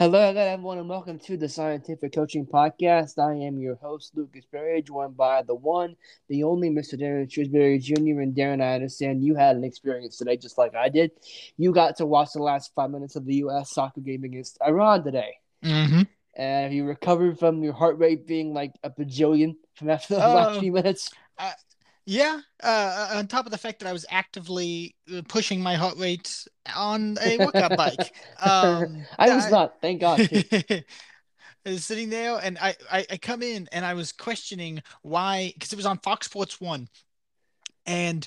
Hello, hello, everyone, and welcome to the Scientific Coaching Podcast. I am your host, Lucas Berry, joined by the one, the only Mr. Darren Shrewsbury Jr. And Darren, I understand you had an experience today, just like I did. You got to watch the last five minutes of the U.S. soccer game against Iran today. Mm-hmm. And you recovered from your heart rate being like a bajillion from after the last few minutes. Yeah. Uh, on top of the fact that I was actively uh, pushing my heart rate on a workout bike. Um, I was not, thank God. I was sitting there and I, I, I come in and I was questioning why, because it was on Fox Sports One. And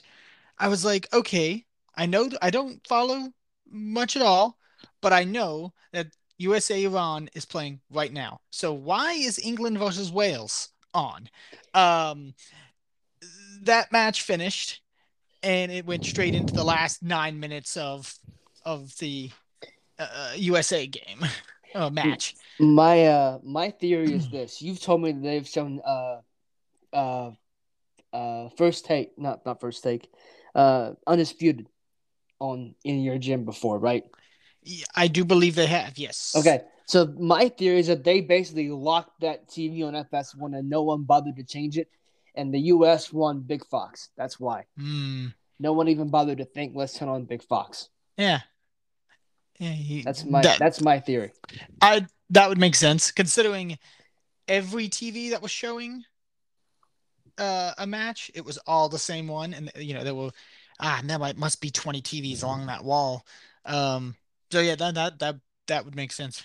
I was like, okay, I know I don't follow much at all, but I know that USA Iran is playing right now. So why is England versus Wales on? Um, that match finished and it went straight into the last nine minutes of of the uh, USA game uh, match. My uh my theory is this. You've told me that they've shown uh uh uh first take not not first take uh undisputed on in your gym before, right? Yeah, I do believe they have. Yes. Okay. So my theory is that they basically locked that TV on FS1 and no one bothered to change it. And the US won Big Fox. That's why. Hmm. No one even bothered to think let's turn on Big Fox. yeah. Yeah. he- That's my that, that's my theory. I that would make sense considering every TV that was showing uh, a match, it was all the same one, and you know there were ah there might must be twenty TVs along that wall. Um, so yeah, that that that that would make sense.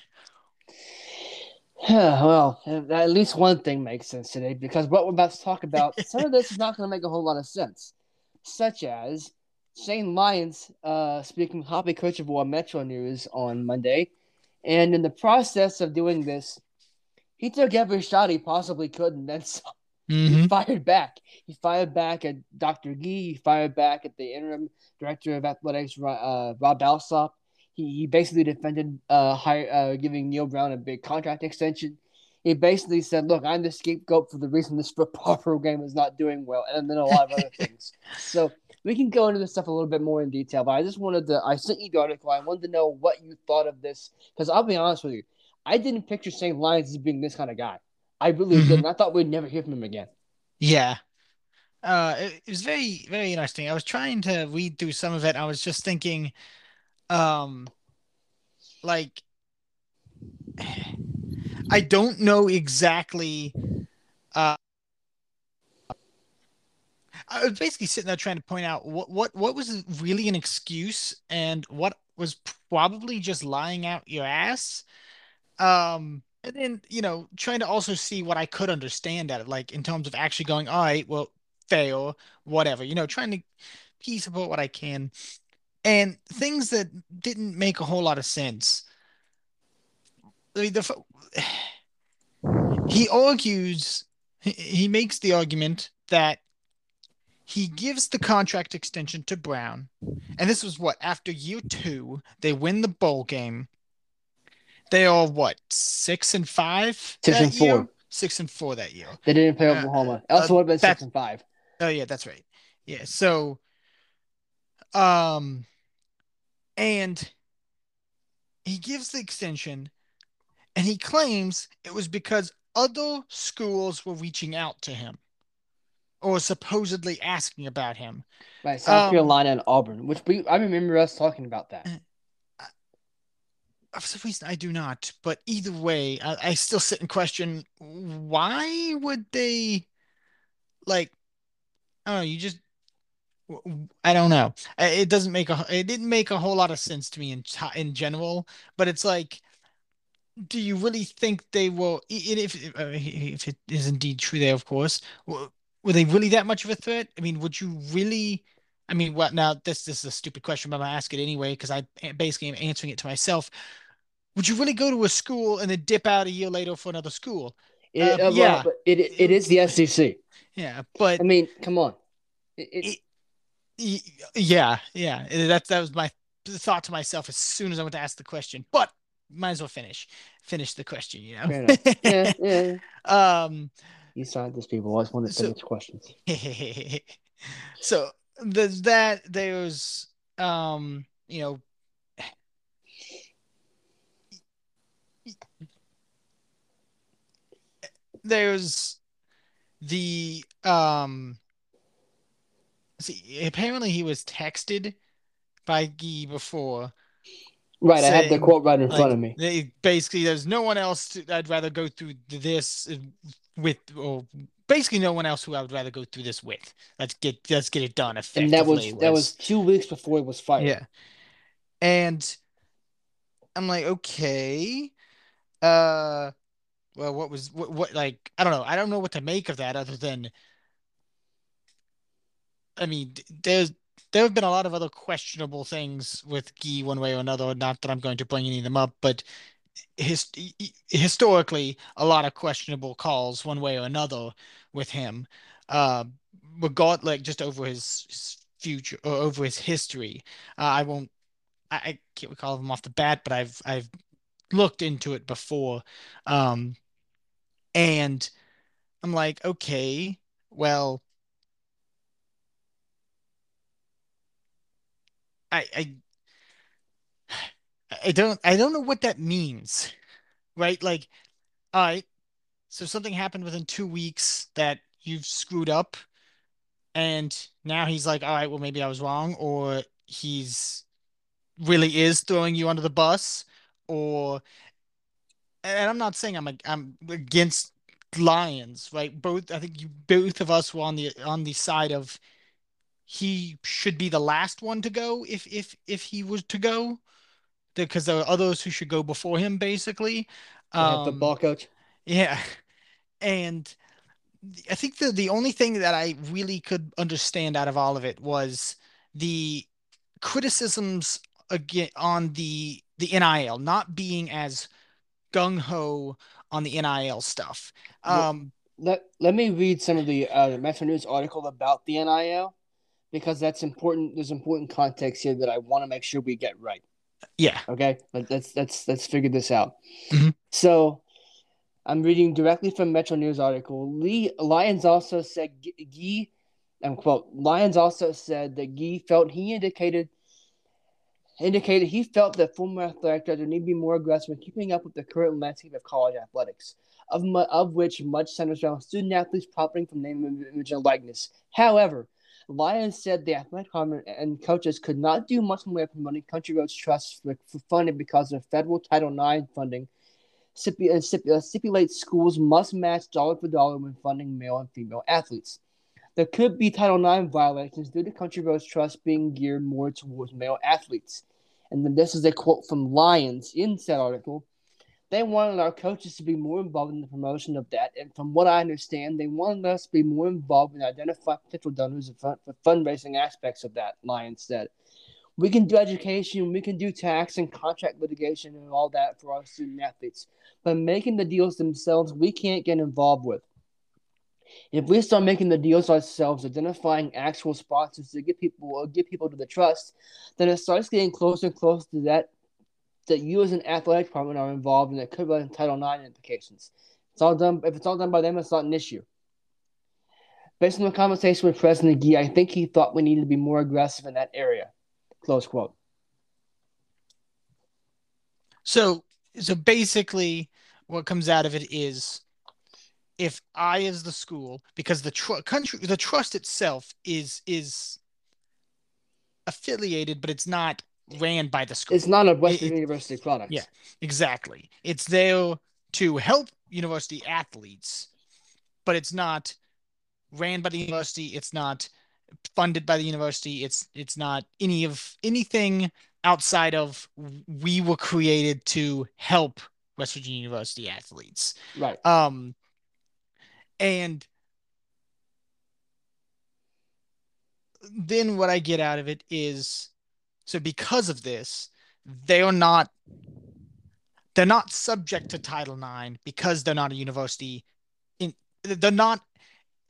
well, at least one thing makes sense today because what we're about to talk about, some of this is not going to make a whole lot of sense, such as Shane Lyons uh, speaking Hoppy Kercheval on Metro News on Monday, and in the process of doing this, he took every shot he possibly could and then some. Mm-hmm. He fired back. He fired back at Dr. Gee. He fired back at the interim director of athletics, uh, Rob Alsop. He, he basically defended uh, hire, uh, giving Neal Brown a big contract extension. He basically said, "Look, I'm the scapegoat for the reason this football program is not doing well," and then a lot of other things. So we can go into this stuff a little bit more in detail. But I just wanted to. I sent you the article. I wanted to know what you thought of this because I'll be honest with you. I didn't picture St. Lyons as being this kind of guy. I really Mhm. didn't. I thought we'd never hear from him again. Yeah. Uh, it, it was very, very interesting. I was trying to read through some of it. I was just thinking, um, like, I don't know exactly. Uh, I was basically sitting there trying to point out what what what was really an excuse and what was probably just lying out your ass. Um, and then, you know, trying to also see what I could understand at it, like in terms of actually going, all right, well, fail, whatever, you know, trying to piece apart what I can. And things that didn't make a whole lot of sense. I mean, the he argues, he, makes the argument that he gives the contract extension to Brown. And this was what, after year two, they win the bowl game. They are what, six and five? Six and year? four. Six and four that year. They didn't play Uh, Oklahoma. Also, uh, would have been six and five. Oh yeah, that's right. Yeah. So, um, and he gives the extension, and he claims it was because other schools were reaching out to him, or supposedly asking about him. Right, South Um, Carolina and Auburn, which we I remember us talking about that. For some reason, I do not. But either way, I, I still sit and question why would they, like, I don't know. You just, I don't know. It doesn't make a, it didn't make a whole lot of sense to me in in general. But it's like, do you really think they will? If if, it is indeed true, there, of course, were they really that much of a threat? I mean, would you really? I mean, what now? This this is a stupid question, but I'm gonna ask it anyway because I basically am answering it to myself. Would you really go to a school and then dip out a year later for another school? It, Uh, uh, well, yeah. but it it is the SEC. Yeah, but I mean, come on. It, it, yeah, yeah. That that was my thought to myself as soon as I went to ask the question. But might as well finish finish the question, you know. yeah, yeah. Um, you started this, people. I just wanted to so, finish questions. so there's that. There's um, you know. There's the um see apparently he was texted by Gee before Right, I have the quote right in like front of me. they basically there's no one else to, I'd rather go through this with or basically no one else who I would rather go through this with. Let's get let's get it done And that was effectively that was two weeks before it was fired. yeah. And I'm like, okay. Uh well what was what, what like I don't know. I don't know what to make of that other than I mean, there's there have been a lot of other questionable things with Gee one way or another. Not that I'm going to bring any of them up, but his, historically, a lot of questionable calls one way or another with him. Uh, regard like just over his, his future or over his history. Uh, I won't. I, I can't recall them off the bat, but I've I've looked into it before, um, and I'm like, okay, well. I, I I don't I don't know what that means, right? Like, all right, so something happened within two weeks that you've screwed up, and now he's like, all right, well maybe I was wrong, or he's really is throwing you under the bus, or and I'm not saying I'm I'm against Lyons, right? Both I think you both of us were on the on the side of he should be the last one to go if if if he was to go because there are others who should go before him, basically. To have Um, football coach. yeah, and I think the the only thing that I really could understand out of all of it was the criticisms again on the the NIL not being as gung ho on the NIL stuff. Um, Let let me read some of the uh, Metro News article about the NIL because that's important. There's important context here that I want to make sure we get right. yeah, Okay, Let- let's let's let's figure this out. Mhm. So, I'm reading directly from Metro News article. Lee Lyons also said Gee, I'm quote Lyons also said that Gee felt he indicated indicated he felt that former athletic director need to be more aggressive in keeping up with the current landscape of college athletics, of mu- of which much centers around student athletes profiting from name, image, and likeness. However, Lyons said the athletic department and coaches could not do much in way of promoting Country Roads Trust for, for funding because of federal Title IX funding stipu- uh, uh, stipulates schools must match dollar for dollar when funding male and female athletes. There could be Title IX violations due to Country Roads Trust being geared more towards male athletes. And then this is a quote from Lyons in said article. They wanted our coaches to be more involved in the promotion of that. And from what I understand, they wanted us to be more involved in identifying potential donors and fund- fundraising aspects of that, Lyons said. We can do education, we can do tax and contract litigation and all that for our student athletes. But making the deals themselves, we can't get involved with. If we start making the deals ourselves, identifying actual sponsors to get people or get people to the trust, then it starts getting closer and closer to that that you as an athletic department are involved and it could run Title IX implications. It's all done if it's all done by them, it's not an issue. Based on the conversation with President Gee, I think he thought we needed to be more aggressive in that area. Close quote. So, so basically, what comes out of it is, if I, as the school, because the tr country, the trust itself is is affiliated, but it's not ran by the school. It's not a Western It- it- University product. yeah. Exactly. It's there to help university athletes, but it's not ran by the university. It's not funded by the university. It's it's not any of anything outside of we were created to help West Virginia University athletes. Right. Um, and then what I get out of it is so because of this, they are not they're not subject to Title IX because they're not a university in they're not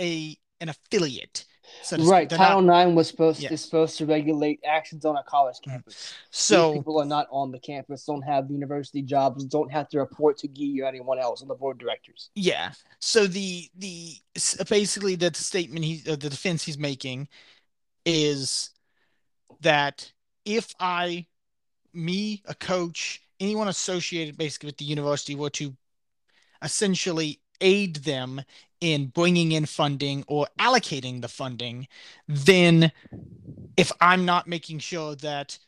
a an affiliate. So. Right. Title not, IX was supposed Yes. is supposed to regulate actions on a college Mhm. campus. These so people are not on the campus, don't have university jobs, don't have to report to Gee or anyone else on the board of directors. Yeah. So the the basically the statement he uh, the defense he's making is that if I me a coach anyone associated basically with the university were to essentially aid them in bringing in funding or allocating the funding then if I'm not making sure that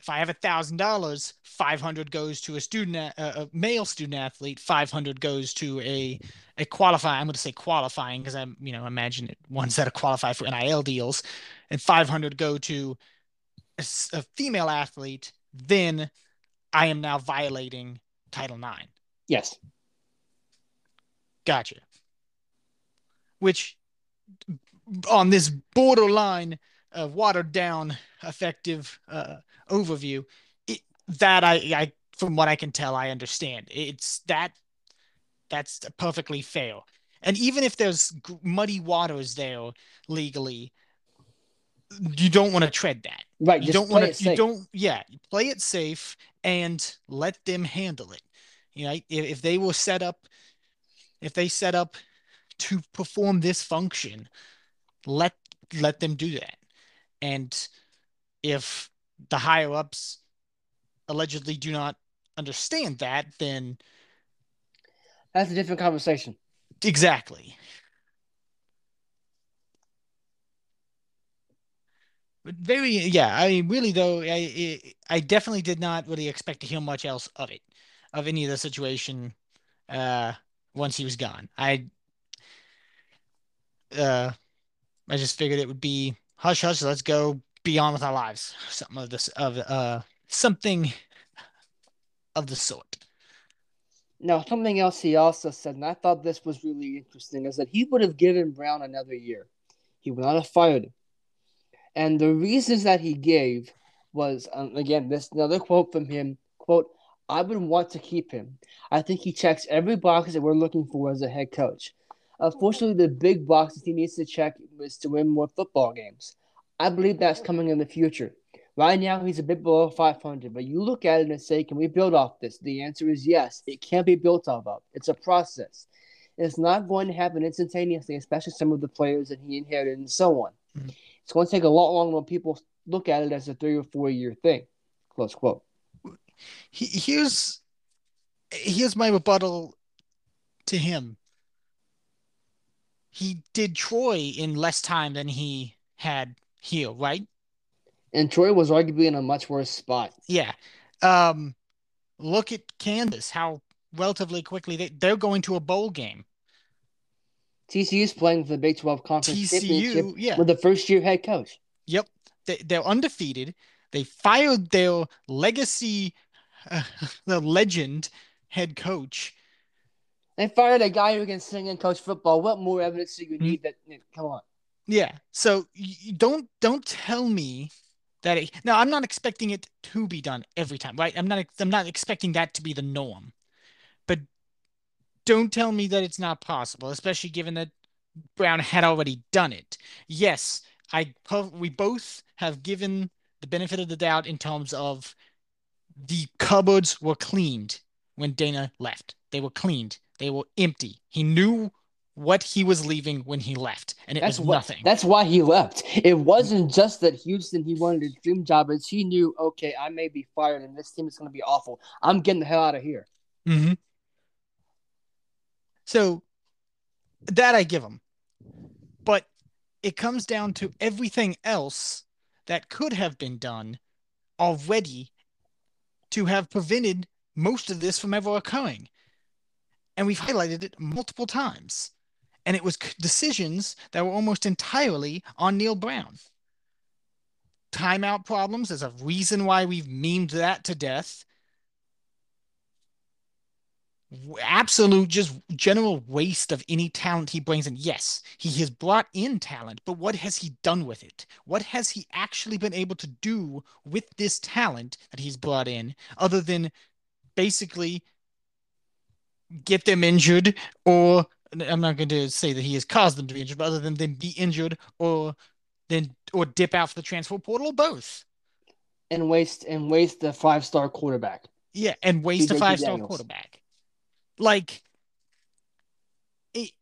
if I have a thousand dollars, five hundred goes to a student, a, male student athlete, five hundred goes to a a qualify. I'm going to say qualifying because I'm, you know, imagine it, ones that are qualified for NIL deals, and five hundred go to a, a, female athlete. Then I am now violating Title IX. Yes. Gotcha. Which, on this borderline uh, watered down effective uh, overview it, that I, I from what i can tell i understand it's that that's perfectly fair and even if there's muddy waters there legally you don't want to tread that right you don't want to you don't yeah play it safe and let them handle it you know if, if they will set up if they set up to perform this function let let them do that and if the higher ups allegedly do not understand that, then that's a different conversation. Exactly. But very, yeah. I mean, really though, I I definitely did not really expect to hear much else of it, of any of the situation, uh, once he was gone. I, uh, I just figured it would be hush hush. Let's go be on with our lives. Something of this of uh something of the sort. Now, something else he also said, and I thought this was really interesting, is that he would have given Brown another year. He would not have fired him. And the reasons that he gave was, um, again, this another quote from him, quote, I would want to keep him. I think he checks every box that we're looking for as a head coach. Unfortunately, the big box that he needs to check is to win more football games. I believe that's coming in the future. Right now, he's a bit below 500, but you look at it and say, can we build off this? The answer is yes. It can be built off of. It's a process. It's not going to happen instantaneously, especially some of the players that he inherited and so on. Mm-hmm. It's going to take a lot longer when people look at it as a three or four year thing. Close quote. Here's here's my rebuttal to him. He did Troy in less time than he had here, right? And Troy was arguably in a much worse spot. Yeah. Um, look at Kansas, how relatively quickly they, they're going to a bowl game. TCU is playing for the Big 12 Conference TCU, Championship yeah. with the first year head coach. Yep. They, they're undefeated. They fired their legacy, uh, the legend head coach. They fired a guy who can sing and coach football. What more evidence do you mm-hmm. need? That come on. Yeah. So you don't don't tell me that it, now I'm not expecting it to be done every time, right? I'm not I'm not expecting that to be the norm. Don't tell me that it's not possible, especially given that Brown had already done it. Yes, I we both have given the benefit of the doubt in terms of the cupboards were cleaned when Dana left. They were cleaned. They were empty. He knew what he was leaving when he left, and it that's was what, nothing. That's why he left. It wasn't just that Houston he wanted a dream job; it's he knew, okay, I may be fired, and this team is going to be awful. I'm getting the hell out of here. Mm-hmm. So that I give him, but it comes down to everything else that could have been done already to have prevented most of this from ever occurring. And we've highlighted it multiple times and it was decisions that were almost entirely on Neal Brown. Timeout problems is a reason why we've memed that to death. Absolute, just general waste of any talent he brings in. Yes, he has brought in talent, but what has he done with it? What has he actually been able to do with this talent that he's brought in, other than basically get them injured or I'm not going to say that he has caused them to be injured, but other than them be injured or then or dip out for the transfer portal, or both. And waste and waste a five star quarterback. Yeah, and waste a five star quarterback. Like it,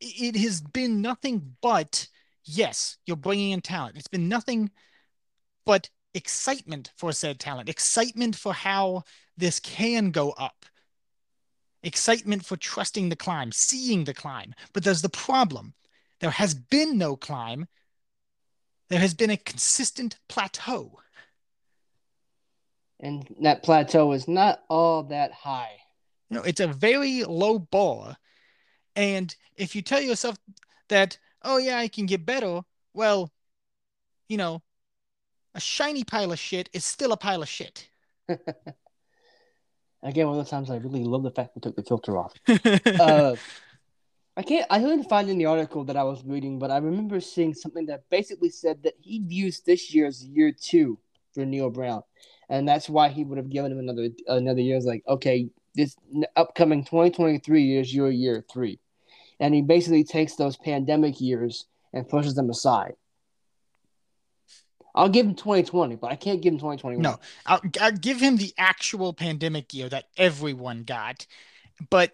it has been nothing but yes, you're bringing in talent. It's been nothing but excitement for said talent, excitement for how this can go up excitement for trusting the climb, seeing the climb. But there's the problem. There has been no climb. There has been a consistent plateau. And that plateau is not all that high. You know, it's a very low bar. And if you tell yourself that, oh yeah, I can get better, well, you know, a shiny pile of shit is still a pile of shit. Again, one of the times I really love the fact we took the filter off. uh, I can't. I couldn't find in the article that I was reading, but I remember seeing something that basically said that he views this year as year two for Neal Brown, and that's why he would have given him another another year. It's like, okay, this upcoming 2023 is your year three, and he basically takes those pandemic years and pushes them aside. I'll give him 2020, but I can't give him 2021. No, I'll, I'll give him the actual pandemic year that everyone got, but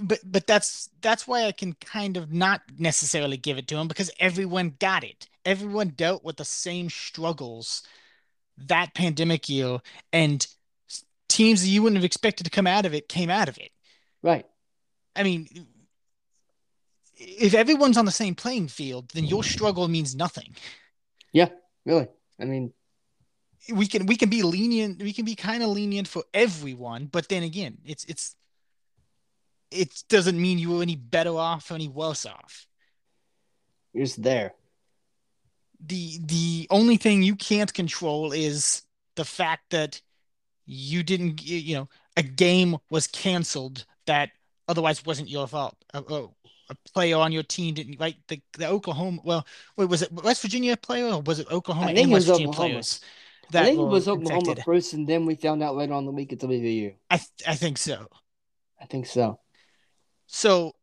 but but that's that's why I can kind of not necessarily give it to him because everyone got it. Everyone dealt with the same struggles that pandemic year, and teams that you wouldn't have expected to come out of it came out of it. Right. I mean, if everyone's on the same playing field, then your struggle means nothing. Yeah. Really? I mean, we can we can be lenient. We can be kind of lenient for everyone, but then again, it's it's it doesn't mean you were any better off, or any worse off. You're just there. The the only thing you can't control is the fact that you didn't you know a game was canceled that otherwise wasn't your fault. Oh, a player on your team didn't right the, the Oklahoma well wait was it West Virginia player or was it Oklahoma I think it was Oklahoma. players? I think it was Oklahoma infected? first, and then we found out later on the week at WVU. I th- I think so. I think so. So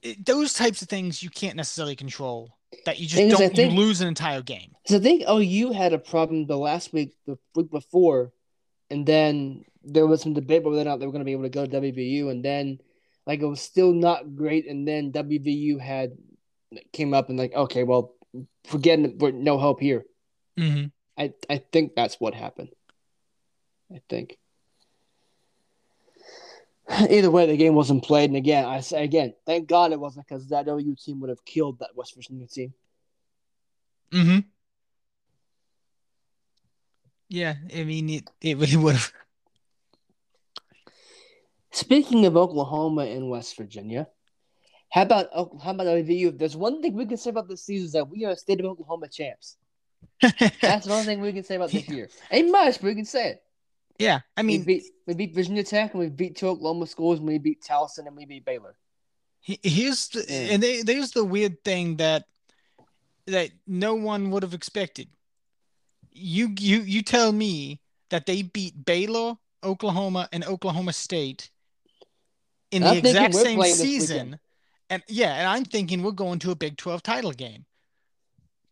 it, those types of things you can't necessarily control. That you just don't think- you lose an entire game. So I think oh, OU had a problem the last week, the week before, and then there was some debate whether or not they were going to be able to go to WVU, and then like it was still not great, and then WVU had came up and like okay, well, forget it, we're no help here. Mm-hmm. I I think that's what happened. I think. Either way, the game wasn't played, and again, I say again, thank God it wasn't because that OU team would have killed that West Virginia team. Mm-hmm. Yeah, I mean it. It really would have. Speaking of Oklahoma and West Virginia, how about how about OVU? If there's one thing we can say about this season is that we are a state of Oklahoma champs. That's the only thing we can say about this year. Ain't much, but we can say it. yeah, I we mean, beat we beat Virginia Tech and we beat two Oklahoma schools and we beat Towson and we beat Baylor. here's the, Yeah. and they, there's the weird thing that that no one would have expected. You you you tell me that they beat Baylor, Oklahoma, and Oklahoma State in the I'm exact same season. And yeah, and I'm thinking we're going to a Big 12 title game.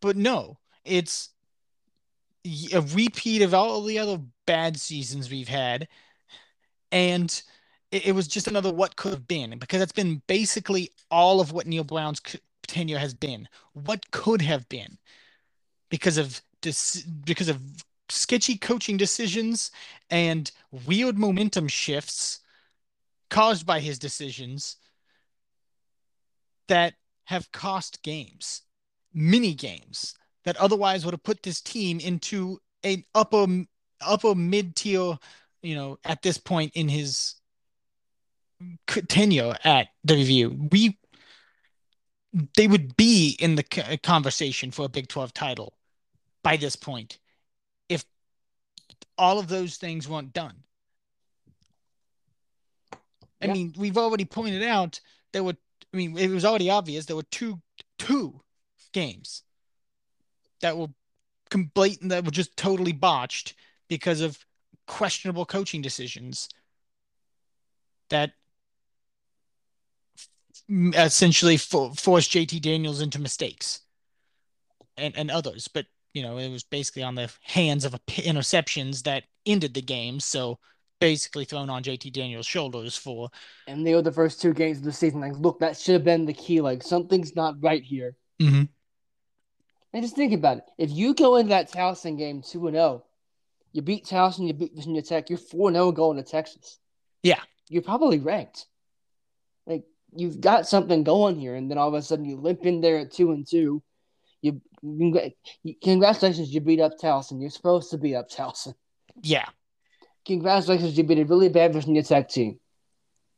But no, it's a repeat of all the other bad seasons we've had. And it, it was just another what could have been because it's been basically all of what Neal Brown's tenure has been. What could have been because of because of sketchy coaching decisions and weird momentum shifts caused by his decisions that have cost games, mini games that otherwise would have put this team into an upper upper mid tier, you know, at this point in his tenure at WVU. We they would be in the conversation for a Big 12 title by this point if all of those things weren't done. I Yeah. mean, we've already pointed out there were I mean, it was already obvious there were two two games that were complete that were just totally botched because of questionable coaching decisions that essentially for, forced JT Daniels into mistakes and and others but you know it was basically on the hands of a p- interceptions that ended the game so basically thrown on JT Daniels shoulders for And they were the first two games of the season. Like, look, that should have been the key. Like, something's not right here. Mm-hmm. And just think about it. If you go into that Towson game 2 and 0, you beat Towson, you beat Virginia Tech, you're 4 0 going to Texas. Yeah. you're probably ranked. Like you've got something going here, and then all of a sudden you limp in there at two and two. You, congratulations, you beat up Towson. You're supposed to beat up Towson. Yeah. Congratulations, you beat a really bad version Virginia Tech team.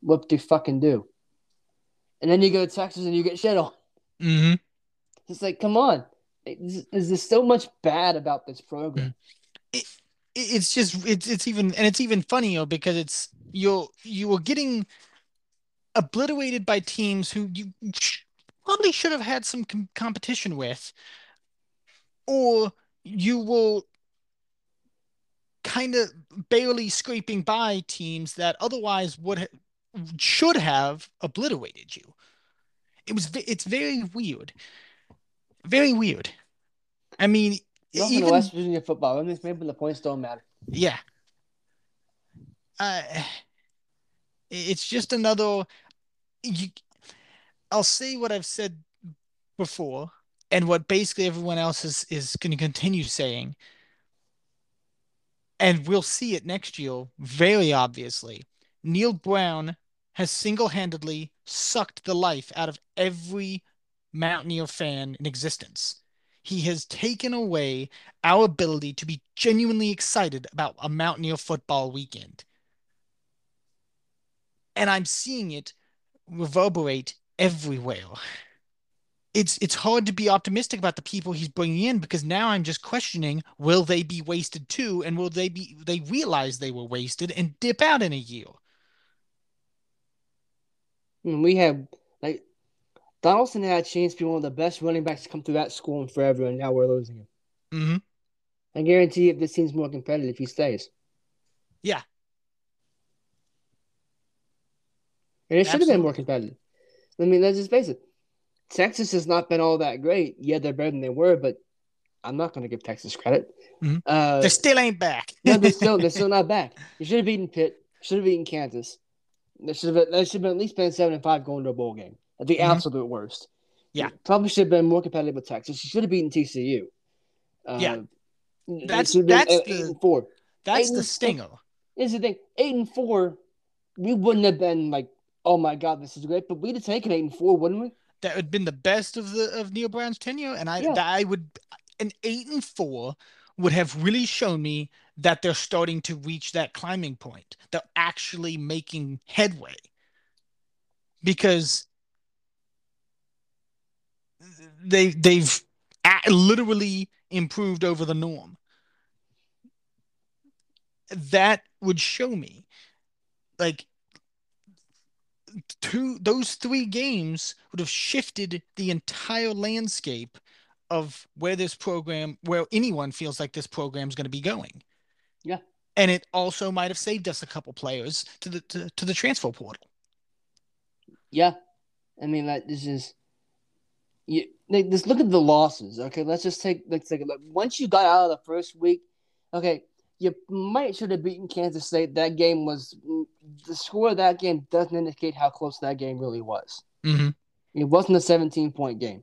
What do you fucking do? And then you go to Texas and you get shit on. Mm-hmm. It's like, come on. Is there so much bad about this program? It, it's just it's it's even and it's even funnier because it's you're you were getting obliterated by teams who you probably should have had some com- competition with, or you will kind of barely scraping by teams that otherwise would ha- should have obliterated you. It was it's very weird, very weird. I mean, Welcome even West Virginia football. Maybe the points don't matter. Yeah. Uh, it's just another. You, I'll say what I've said before, and what basically everyone else is is going to continue saying, and we'll see it next year. Very obviously, Neal Brown has single-handedly sucked the life out of every Mountaineer fan in existence. He has taken away our ability to be genuinely excited about a Mountaineer football weekend. And I'm seeing it reverberate everywhere. It's it's hard to be optimistic about the people he's bringing in because now I'm just questioning will they be wasted too and will they be they realize they were wasted and dip out in a year. We have like Donaldson had a chance to be one of the best running backs to come through that school in forever, and now we're losing him. Mm-hmm. I guarantee if this team's more competitive, he stays. Yeah. And it should have been more competitive. I mean, let's just face it. Texas has not been all that great. Yeah, they're better than they were, but I'm not going to give Texas credit. Mm-hmm. Uh, they still ain't back. no, they're still they're still not back. You should have beaten Pitt. Should have beaten Kansas. They should have they should have at least been seven and five going to a bowl game at the mm-hmm. absolute worst. Yeah, probably should have been more competitive with Texas. You should have beaten TCU. Uh, yeah, that's that's eight, the eight and four. That's eight the stinger. Is the thing eight and four? We wouldn't have been like, oh my god, this is great, but we'd have taken eight and four, wouldn't we? That would have been the best of the of Neal Brown's tenure, and I yeah. I would an eight and four would have really shown me that they're starting to reach that climbing point. They're actually making headway because they they've literally improved over the norm. That would show me like two those three games would have shifted the entire landscape of where this program where anyone feels like this program is going to be going. Yeah. And it also might have saved us a couple players to the to, to the transfer portal. Yeah. I mean like this is you like, just look at the losses. Okay, let's just take let's take a look. Once you got out of the first week, okay, you might should have beaten Kansas State. That game was the score of that game doesn't indicate how close that game really was. Mm-hmm. It wasn't a 17 point game.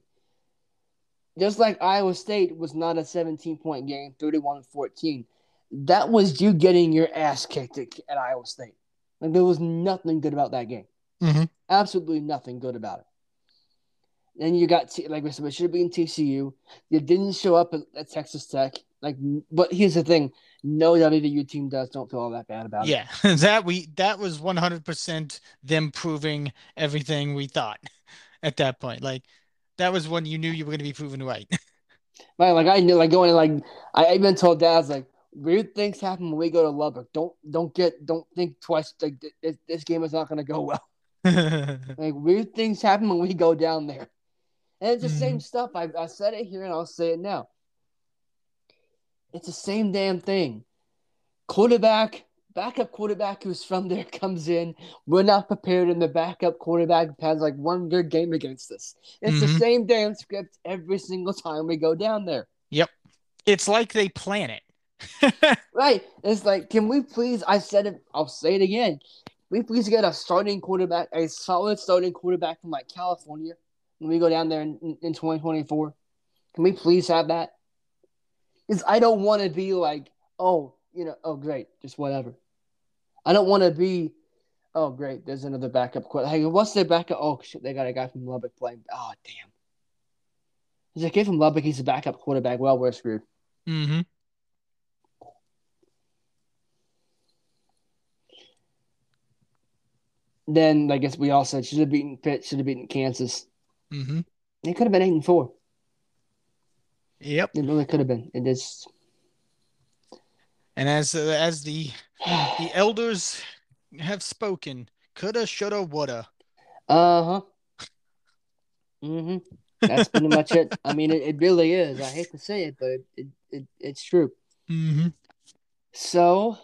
Just like Iowa State was not a 17 point game, 31 14. That was you getting your ass kicked at, at Iowa State. Like there was nothing good about that game. Mm-hmm. Absolutely nothing good about it. Then you got T- like we said, it should have been TCU. You didn't show up at, at, Texas Tech. Like, but here's the thing: no WVU team does. Don't feel all that bad about yeah, it. Yeah, that we that was 100 percent them proving everything we thought at that point. Like, that was when you knew you were going to be proven right. right, like I knew, like going like I even told Dad, like, weird things happen when we go to Lubbock. Don't don't get don't think twice. Like this, this game is not going to go well. like weird things happen when we go down there. And it's the mm-hmm. same stuff. I, I said it here and I'll say it now. It's the same damn thing. Quarterback, backup quarterback who's from there comes in. We're not prepared, and the backup quarterback has like one good game against us. It's mm-hmm. the same damn script every single time we go down there. Yep. It's like they plan it. right. It's like, can we please? I said it. I'll say it again. We please get a starting quarterback, a solid starting quarterback from like California when we go down there in, in 2024? Can we please have that? Because I don't want to be like, oh, you know, oh, great, just whatever. I don't want to be Oh, great. There's another backup. Quarterback. Hey, what's their backup? Oh, shit. They got a guy from Lubbock playing. Oh, damn. There's a kid from Lubbock. He's a backup quarterback. Well, we're screwed. Mm-hmm. Then I guess we all said should have beaten Pitt, should have beaten Kansas. Mm-hmm. They could have been eight and four. Yep. It really could have been. It is. And as uh, as the the elders have spoken, coulda, shoulda, woulda. Uh huh. Mm-hmm. That's pretty much it. I mean, it, it really is. I hate to say it, but it, it, it it's true. Mm-hmm. So,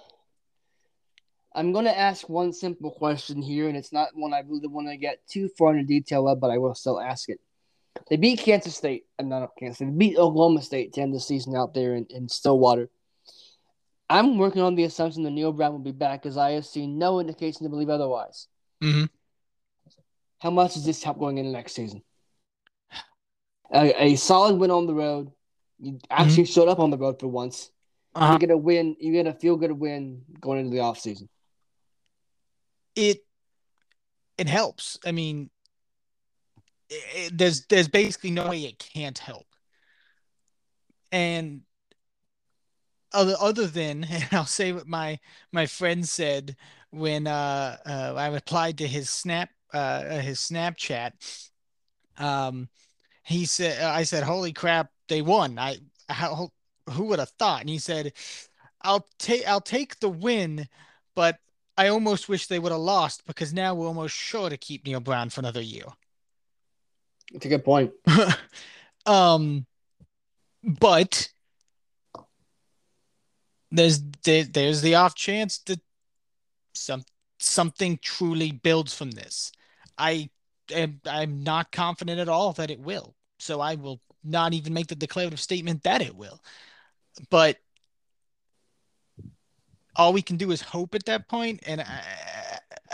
I'm going to ask one simple question here, and it's not one I really want to get too far into detail of, but I will still ask it. They beat Kansas State. I'm not Kansas State. They beat Oklahoma State to end the season out there in, in Stillwater. I'm working on the assumption that Neal Brown will be back because I have seen no indication to believe otherwise. Mm-hmm. How much does this help going into next season? A, a solid win on the road. You actually mm-hmm. showed up on the road for once. Uh-huh. You get a win. You get a feel good win going into the offseason. It it helps. I mean, it, there's there's basically no way it can't help. And other other than, and I'll say what my my friend said when uh, uh I replied to his snap uh his Snapchat. Um, he said, I said, "Holy crap, they won!" I how who would have thought? And he said, "I'll take I'll take the win, but I almost wish they would have lost because now we're almost sure to keep Neal Brown for another year." That's a good point. um, but there's there, there's the off chance that some something truly builds from this. I am I'm not confident at all that it will. So I will not even make the declarative statement that it will. But all we can do is hope at that point, and I,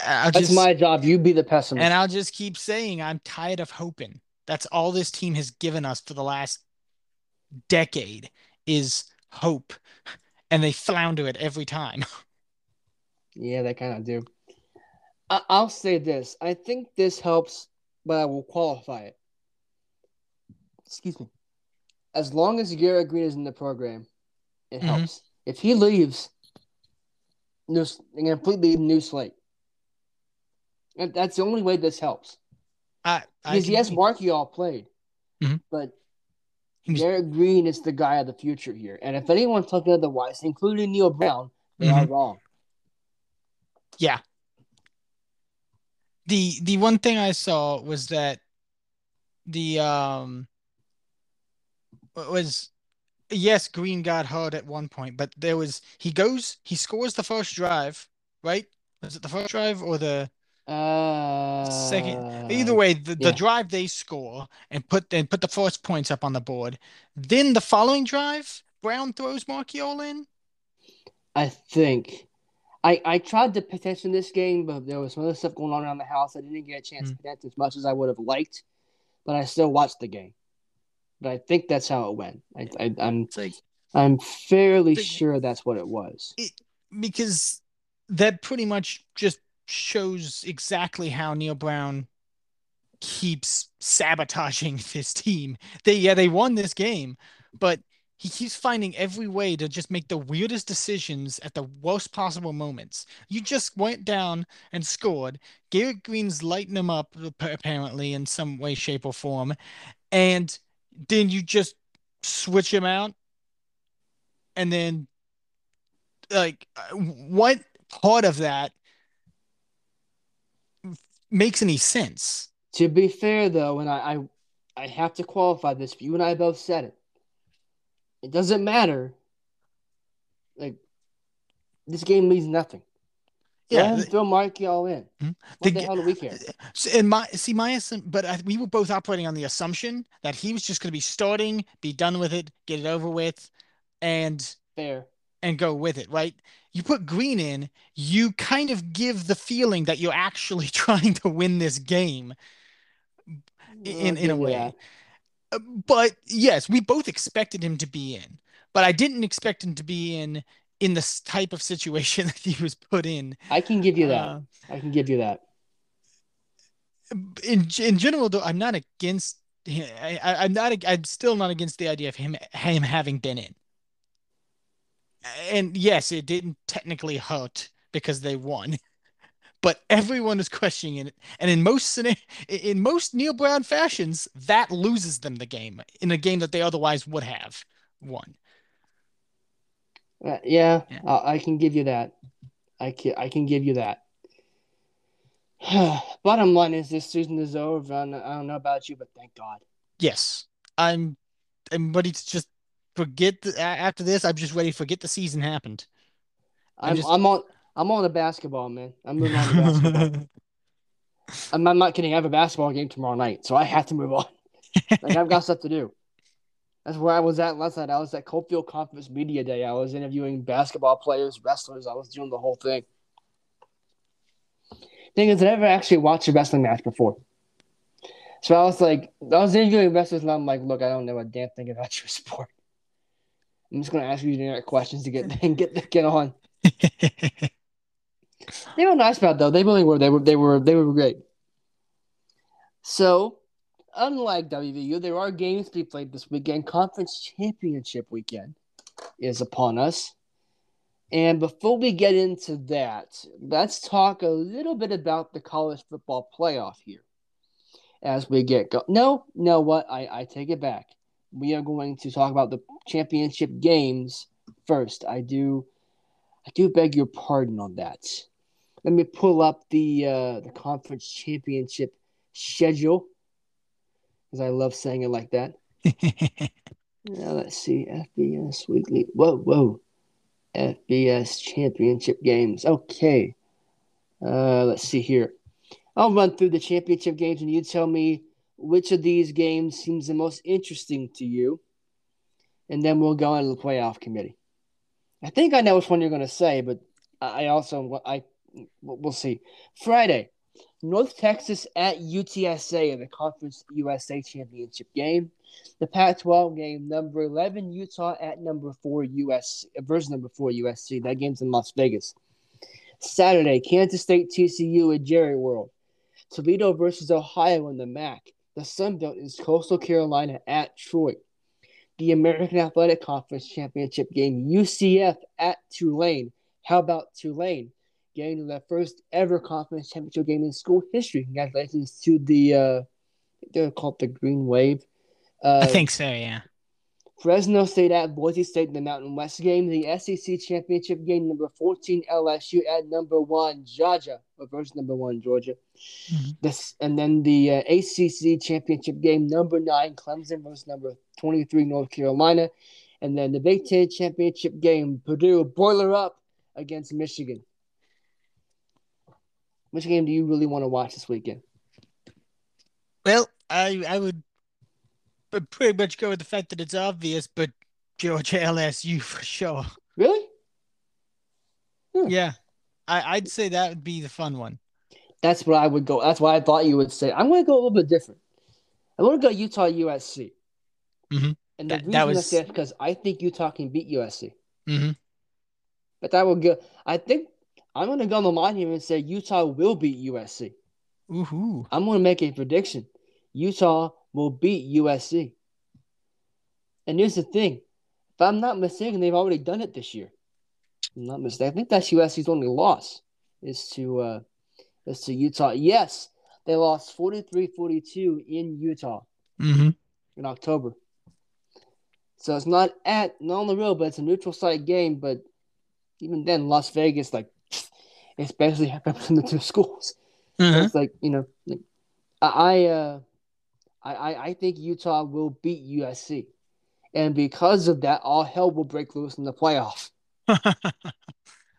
I'll that's just, my job. You be the pessimist, and I'll just keep saying I'm tired of hoping. That's all this team has given us for the last decade is hope, and they flounder it every time. Yeah, they kind of do. I- I'll say this: I think this helps, but I will qualify it. Excuse me. As long as Garrett Greene is in the program, it mm-hmm. helps. If he leaves, there's a completely new slate. And that's the only way this helps. I, I because yes, Marchiol played, mm-hmm. but Derek Greene is the guy of the future here. And if anyone's talking otherwise, including Neal Brown, they mm-hmm. are wrong. Yeah. The the one thing I saw was that the um was yes, Green got hurt at one point, but there was he goes he scores the first drive, right? Was it the first drive or the uh, Second, either way, the, yeah. the drive they score and put and put the first points up on the board. Then the following drive, Brown throws Marchiol in. I think. I, I tried to potential this game, but there was some other stuff going on around the house. I didn't get a chance mm. to connect as much as I would have liked, but I still watched the game. But I think that's how it went. I, I am like, I'm fairly sure that's what it was. It, because that pretty much just shows exactly how Neal Brown keeps sabotaging this team. They yeah, they won this game, but he keeps finding every way to just make the weirdest decisions at the worst possible moments. You just went down and scored. Garrett Greene's lighting him up apparently in some way, shape, or form, and then you just switch him out, and then like uh, what part of that makes any sense. To be fair, though, and I, I, I have to qualify this. You and I both said it. It doesn't matter. Like this game means nothing. Yeah, throw Marchiol in. Hmm? What the, the, hell do we care? And my see my but I, we were both operating on the assumption that he was just going to be starting, be done with it, get it over with, and fair and go with it, right? You put green in, you kind of give the feeling that you're actually trying to win this game in, in a way. Yeah. Uh, but yes, we both expected him to be in, but I didn't expect him to be in in this type of situation that he was put in. I can give you that. Uh, I can give you that. In in general, though, I'm not against. I, I'm not. I'm still not against the idea of him him having been in. And yes, it didn't technically hurt because they won, but everyone is questioning it. And in most in most Neal Brown fashions, that loses them the game in a game that they otherwise would have won. Uh, yeah, yeah. I, I can give you that. I can I can give you that. Bottom line is this season is over. I don't know about you, but thank God. Yes, I'm. I'm ready to just forget the, after this. I'm just ready forget the season happened. I'm, I'm, just... I'm on. I'm on the basketball, man. I'm moving on to basketball. I'm, I'm, not kidding. I have a basketball game tomorrow night, so I have to move on. like I've got stuff to do. That's where I was at last night. I was at Cofield Conference Media Day. I was interviewing basketball players, wrestlers. I was doing the whole thing. Thing is, I never actually watched a wrestling match before. So I was like, I was interviewing wrestlers, and I'm like, look, I don't know a damn thing about your sport. I'm just gonna ask you generic questions to get and get get on. they were nice about it, though. They really were. They were. They were. They were great. So unlike WVU, there are games to be played this weekend. Conference championship weekend is upon us. And before we get into that, let's talk a little bit about the college football playoff here as we get go. No, no, what? I, I take it back. We are going to talk about the championship games first. I do I do beg your pardon on that. Let me pull up the uh, the conference championship schedule because I love saying it like that. now let's see FBS weekly. Whoa, whoa, FBS championship games. Okay, uh, let's see here. I'll run through the championship games, and you tell me which of these games seems the most interesting to you, and then we'll go into the playoff committee. I think I know which one you're going to say, but I also I we'll see. Friday, North Texas at UTSA in the Conference USA Championship game. The Pac-12 game, number 11 Utah at number 4 US versus number 4 USC. That game's in Las Vegas. Saturday, Kansas State TCU at Jerry World. Toledo versus Ohio in the MAC. The Sun Belt is Coastal Carolina at Troy. The American Athletic Conference Championship game, UCF at Tulane. How about Tulane? getting their first ever conference championship game in school history. Congratulations to the uh, they're called the Green Wave. Uh, I think so, yeah. Fresno State at Boise State in the Mountain West game, the SEC championship game number 14 LSU at number one Georgia versus number one Georgia. Mm-hmm. This and then the uh, ACC championship game number nine Clemson versus number 23 North Carolina, and then the Big Ten championship game Purdue boiler up against Michigan. Which game do you really want to watch this weekend? Well, I I would pretty much go with the fact that it's obvious, but Georgia LSU for sure. Really? Hmm. Yeah, I, I'd say that would be the fun one. That's what I would go. That's why I thought you would say. I'm going to go a little bit different. I want to go Utah USC. Mm-hmm. And the that, reason that was... I say because I think Utah can beat USC. Mm-hmm. But that would go. I think I'm going to go on the line here and say Utah will beat USC. Ooh. I'm going to make a prediction. Utah will beat USC. And here's the thing. If I'm not mistaken, they've already done it this year. I'm not mistaken. I think that's USC's only loss is to uh is to Utah. Yes, they lost 43-42 in Utah mm-hmm. in October. So it's not at not on the road, but it's a neutral site game. But even then, Las Vegas like especially happened in the two schools. Mm-hmm. It's like you know, like, I uh, I I think Utah will beat USC, and because of that, all hell will break loose in the playoff.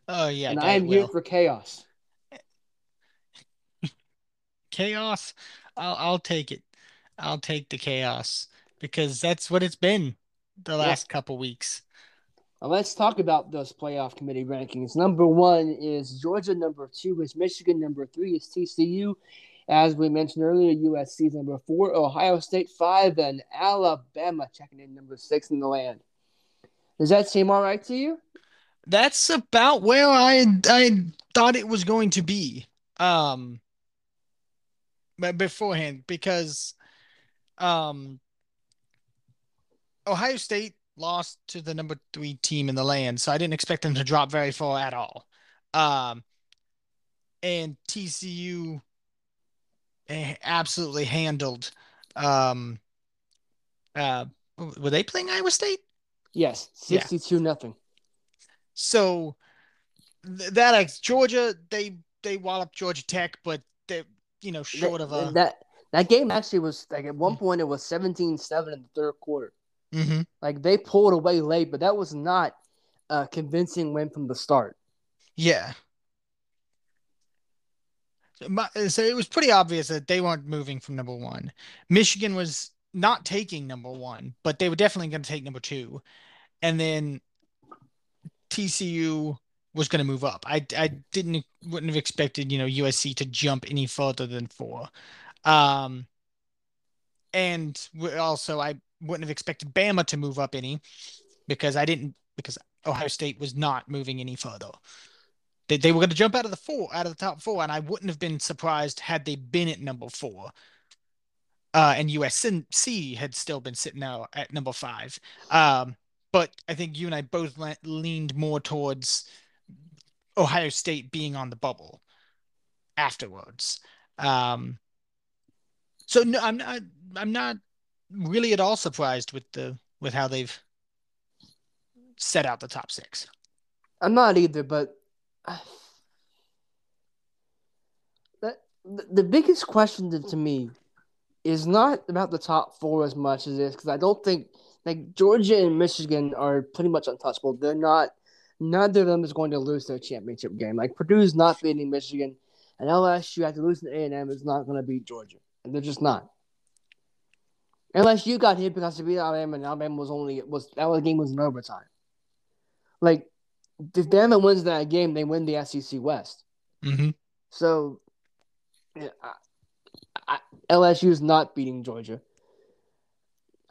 oh yeah, and I am here for chaos. chaos, I'll I'll take it. I'll take the chaos because that's what it's been the last yeah. couple weeks. Now let's talk about those playoff committee rankings. Number one is Georgia. Number two is Michigan. Number three is TCU. As we mentioned earlier, USC number four, Ohio State five, and Alabama checking in number six in the land. Does that seem all right to you? That's about where I I thought it was going to be. Um, but beforehand because um Ohio State lost to the number three team in the land, so I didn't expect them to drop very far at all. Um, and TCU absolutely handled. Um, uh, were they playing Iowa State? Yes, sixty-two nothing. So th- that Georgia, they they walloped Georgia Tech, but they you know short that, of a that that game actually was like at one point it was 17-7 in the third quarter. Mm-hmm. Like they pulled away late, but that was not a convincing win from the start. Yeah. So it was pretty obvious that they weren't moving from number one. Michigan was not taking number one, but they were definitely going to take number two. And then TCU was going to move up. I, I didn't wouldn't have expected you know USC to jump any further than four. Um, and also I wouldn't have expected Bama to move up any because I didn't because Ohio State was not moving any further. They, they were going to jump out of the four, out of the top four, and I wouldn't have been surprised had they been at number four. Uh, and USC had still been sitting out at number five. Um, but I think you and I both le- leaned more towards Ohio State being on the bubble afterwards. Um, so no, I'm not. I'm not really at all surprised with the with how they've set out the top six. I'm not either, but that the biggest question to, me is not about the top four as much as this because I don't think like Georgia and Michigan are pretty much untouchable. They're not. Neither of them is going to lose their championship game. Like Purdue's not beating Michigan, and LSU after losing to A and M is not going to beat Georgia, and they're just not. Unless you got hit because you beat Alabama and Alabama was only was that game was in overtime. Like if Bama wins that game, they win the SEC West. Mm-hmm. So yeah, LSU is not beating Georgia.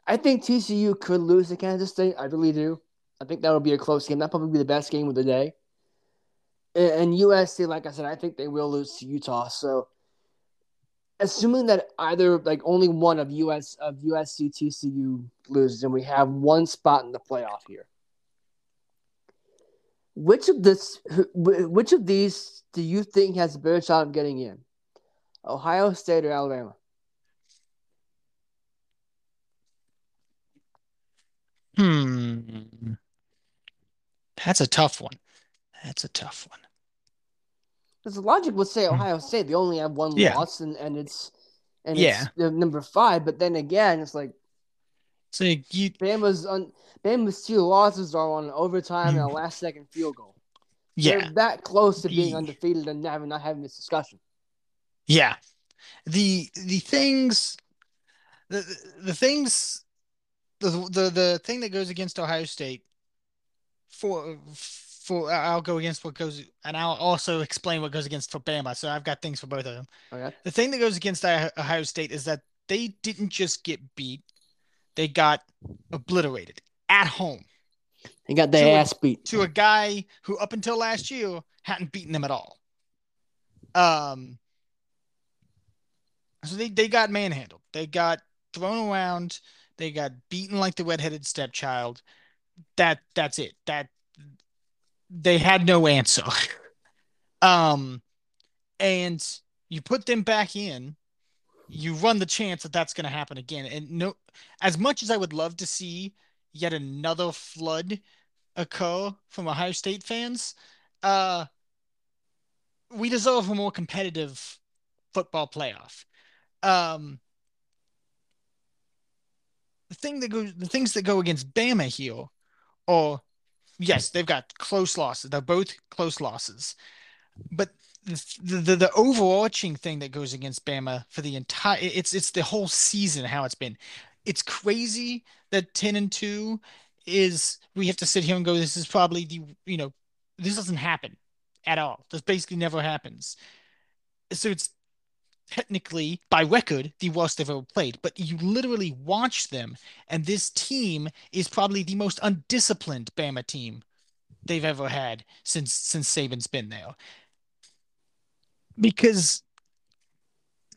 I think TCU could lose to Kansas State. I really do. I think that would be a close game. That probably be the best game of the day. And, and USC, like I said, I think they will lose to Utah. So assuming that either like only one of US of USC TCU loses, and we have one spot in the playoff here. Which of this, which of these do you think has a better shot of getting in? Ohio State or Alabama? Hmm. That's a tough one. That's a tough one. Because the logic would say hmm. Ohio State, they only have one yeah. loss and, and it's and yeah. it's number five. But then again, it's like so you Bama's on Bama's two losses are on overtime and a last second field goal. Yeah, They're that close to being undefeated and having not having this discussion. Yeah, the the things, the the things, the the the thing that goes against Ohio State for for I'll go against what goes, and I'll also explain what goes against for Bama. So I've got things for both of them. Okay. The thing that goes against Ohio State is that they didn't just get beat; they got obliterated at home. They got their ass beat to a guy who, up until last year, hadn't beaten them at all. Um. So they they got manhandled. They got thrown around. They got beaten like the redheaded stepchild. That that's it. That they had no answer. um, and you put them back in, you run the chance that that's going to happen again. And no, as much as I would love to see yet another flood occur from Ohio State fans, uh, we deserve a more competitive football playoff. Um, the thing that goes, the things that go against Bama here are yes, they've got close losses. They're both close losses. But the, the, the overarching thing that goes against Bama for the entire it's it's the whole season how it's been. It's crazy that 10 and 2 is we have to sit here and go this is probably the you know this doesn't happen at all. This basically never happens. So it's technically by record the worst they've ever played but you literally watch them and this team is probably the most undisciplined bama team they've ever had since since Saban's been there. Because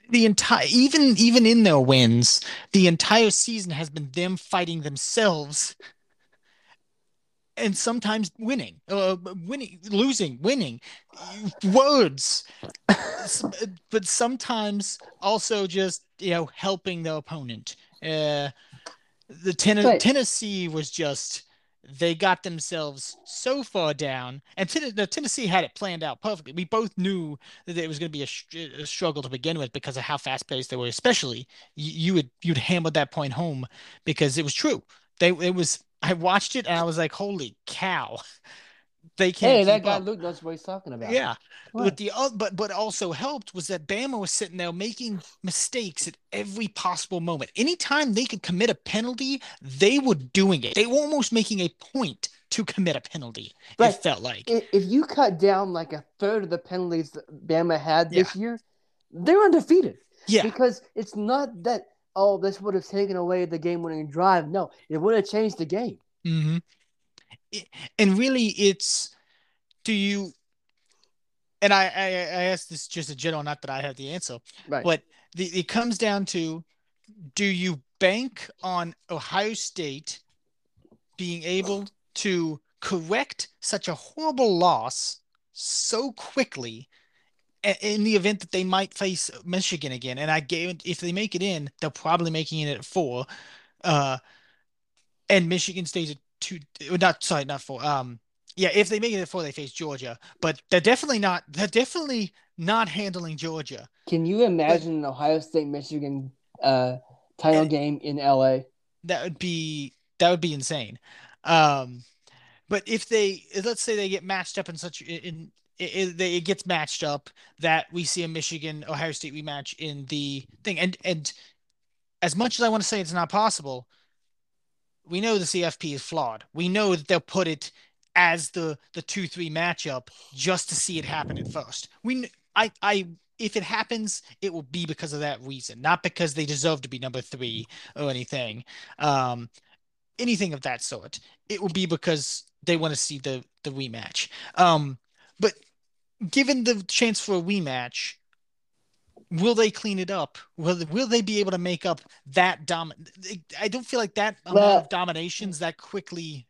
the entire even even in their wins, the entire season has been them fighting themselves and sometimes winning, uh, winning, losing, winning, words, but sometimes also just you know helping the opponent. Uh, the ten- right. Tennessee was just they got themselves so far down, and ten- Tennessee had it planned out perfectly. We both knew that it was going to be a, sh- a, struggle to begin with because of how fast paced they were. Especially you would you'd hammer that point home because it was true. They it was I watched it and I was like, holy cow. They can't. Hey, that guy up. Luke knows what he's talking about. Yeah, but the but but also helped was that Bama was sitting there making mistakes at every possible moment. Anytime they could commit a penalty, they were doing it. They were almost making a point to commit a penalty. But it felt like if you cut down like a third of the penalties that Bama had this yeah. year, they're undefeated. Yeah, because it's not that oh, this would have taken away the game winning drive. No, it would have changed the game. Mm-hmm. And really, it's do you, and I, I, I asked this just a general, not that I have the answer, right. but the, it comes down to do you bank on Ohio State being able to correct such a horrible loss so quickly in the event that they might face Michigan again, and I gave if they make it in, they're probably making it at four. Uh, and Michigan stays at two. Not sorry, not four. Um, yeah, if they make it at four, they face Georgia, but they're definitely not. They're definitely not handling Georgia. Can you imagine but, an Ohio State Michigan uh title game in LA? That would be that would be insane. Um, but if they let's say they get matched up in such in it, it, it, gets matched up that we see a Michigan Ohio State rematch in the thing. And and as much as I want to say it's not possible, we know the CFP is flawed. We know that they'll put it as the the two three matchup just to see it happen at first. We I I if it happens, it will be because of that reason, not because they deserve to be number three or anything, um, anything of that sort. It will be because they want to see the the rematch. Um, but given the chance for a rematch, will they clean it up? Will will they be able to make up that dom? I don't feel like that amount of dominations that quickly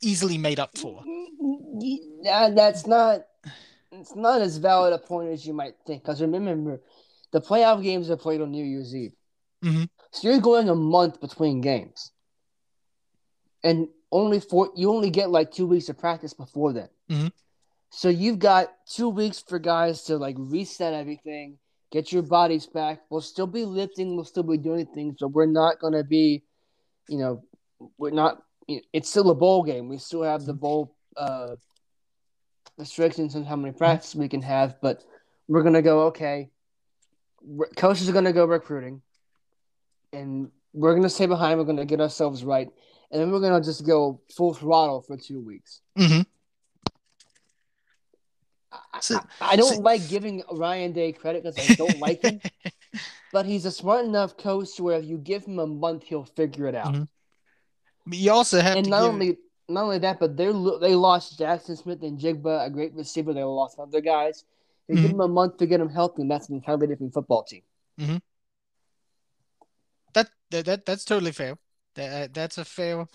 easily made up for. That's not. It's not as valid a point as you might think. Because remember, the playoff games are played on New Year's Eve, mm-hmm. so you're going a month between games, and only for you only get like two weeks of practice before then. Mm-hmm. So you've got two weeks for guys to like reset everything, get your bodies back. We'll still be lifting, we'll still be doing things, but we're not gonna be, you know, we're not. It's still a bowl game. We still have the bowl uh, restrictions on how many practices we can have, but we're gonna go okay. Coaches are gonna go recruiting, and we're gonna stay behind. We're gonna get ourselves right, and then we're gonna just go full throttle for two weeks. Mm-hmm. I, I, don't like giving Ryan Day credit because I don't like him, but he's a smart enough coach where if you give him a month, he'll figure it out. Mm-hmm. You also have and not give... only not only that, but they they lost Jackson Smith-Njigba, a great receiver. They lost other guys. They mm-hmm. give him a month to get him healthy, and that's an entirely different football team. Mm-hmm. That, that that that's totally fair. That that's a fair.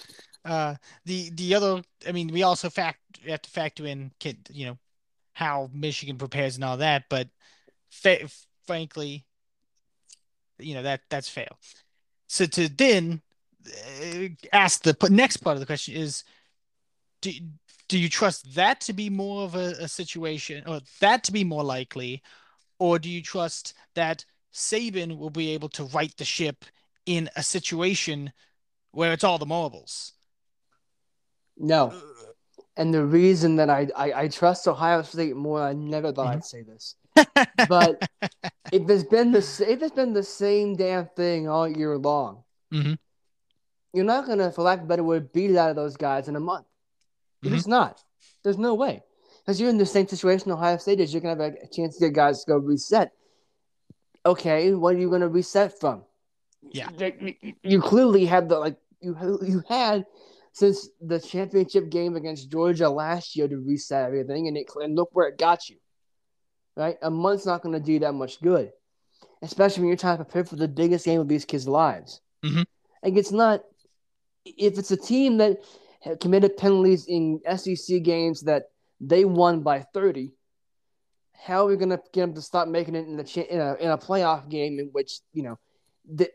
Uh, the the other, I mean, we also fact have to factor in, kid, you know, how Michigan prepares and all that, but fa- frankly, you know that that's fail. So to then uh, ask the next part of the question is, do do you trust that to be more of a, a situation, or that to be more likely, or do you trust that Saban will be able to right the ship in a situation where it's all the marbles? No. And the reason that I, I, I trust Ohio State more, I never thought mm-hmm. I'd say this. but if it's been the if it's been the same damn thing all year long, mm-hmm. you're not gonna, for lack of a better word, beat it out of those guys in a month. Mm-hmm. just not. There's no way. Because you're in the same situation Ohio State is. You're gonna have a chance to get guys to go reset. Okay, what are you gonna reset from? Yeah. You clearly had the like you you had since the championship game against Georgia last year to reset everything, and it and look where it got you. Right, a month's not going to do that much good, especially when you're trying to prepare for the biggest game of these kids' lives. Mhm. Like it's not if it's a team that committed penalties in SEC games that they won by 30. How are we going to get them to stop making it in the cha- in a in a playoff game in which you know that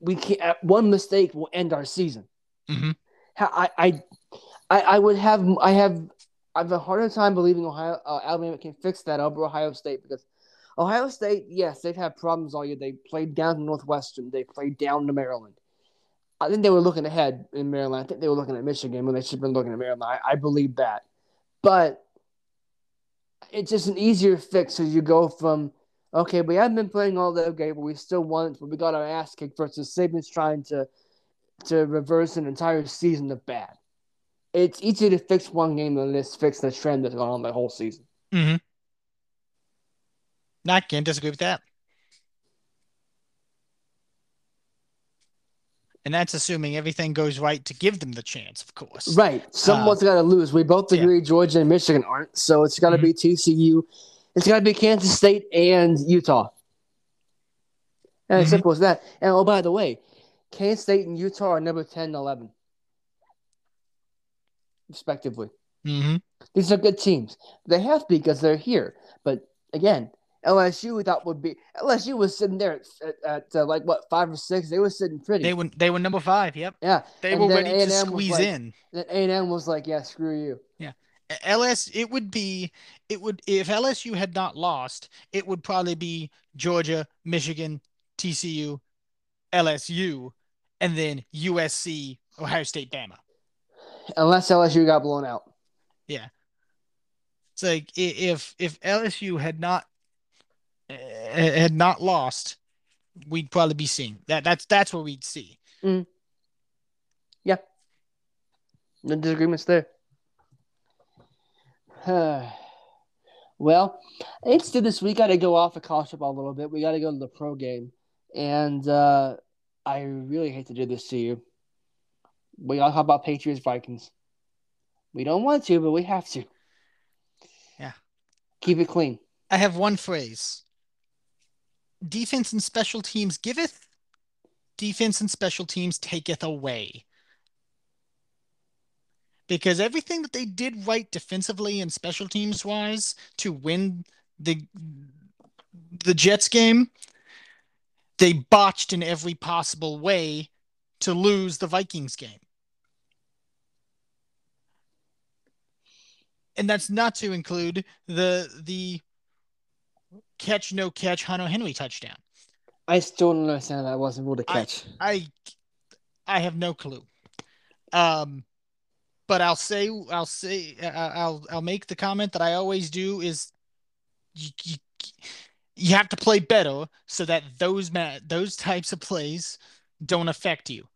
we can't one mistake will end our season. Mhm. I I I would have I have I have a harder time believing Ohio uh, Alabama can fix that over Ohio State because Ohio State yes they've had problems all year. They played down to Northwestern. They played down to Maryland. I think they were looking ahead in Maryland. I think they were looking at Michigan when they should have been looking at Maryland. I, I believe that, but it's just an easier fix as you go from okay, we haven't been playing all that great, but we still won, but we got our ass kicked versus Saban's trying to to reverse an entire season of bad. It's easier to fix one game than it is fix the trend that's gone on the whole season. Mhm. I can't disagree with that. And that's assuming everything goes right to give them the chance, of course. Right. Someone's got to lose. We both yeah. agree Georgia and Michigan aren't. So it's got to Mhm. be TCU. It's got to be Kansas State and Utah. And it's Mhm. simple as that. And oh, by the way, Kansas State and Utah are number 10 and 11, respectively. hmm These are good teams. They have to be because they're here. But again, LSU we thought would be LSU was sitting there at, at, at uh, like what five or six. They were sitting pretty. They were they were number five. Yep, yeah. they And were ready A&M to squeeze like- in. Then A and M was like, yeah, screw you. Yeah. LS it would be it would if LSU had not lost, it would probably be Georgia, Michigan, TCU, LSU, and then USC, Ohio State, Bama. Unless LSU got blown out. Yeah. It's like if if LSU had not uh, had not lost, we'd probably be seeing that. That's that's what we'd see. Yeah. No disagreements there. well, it's to this. We got to go off of college football a little bit. We got to go to the pro game, and uh, I really hate to do this to you. We all talk about Patriots Vikings. We don't want to, but we have to. Yeah. Keep it clean. I have one phrase. Defense and special teams giveth, defense and special teams taketh away. Because everything that they did right defensively and special teams wise to win the the Jets game, they botched in every possible way to lose the Vikings game. And that's not to include the the catch no catch Hunter Henry touchdown. I still don't understand that wasn't ruled a catch. I I have no clue. Um but I'll say I'll say I- I'll I'll make the comment that I always do is you you, you have to play better so that those ma- those types of plays don't affect you.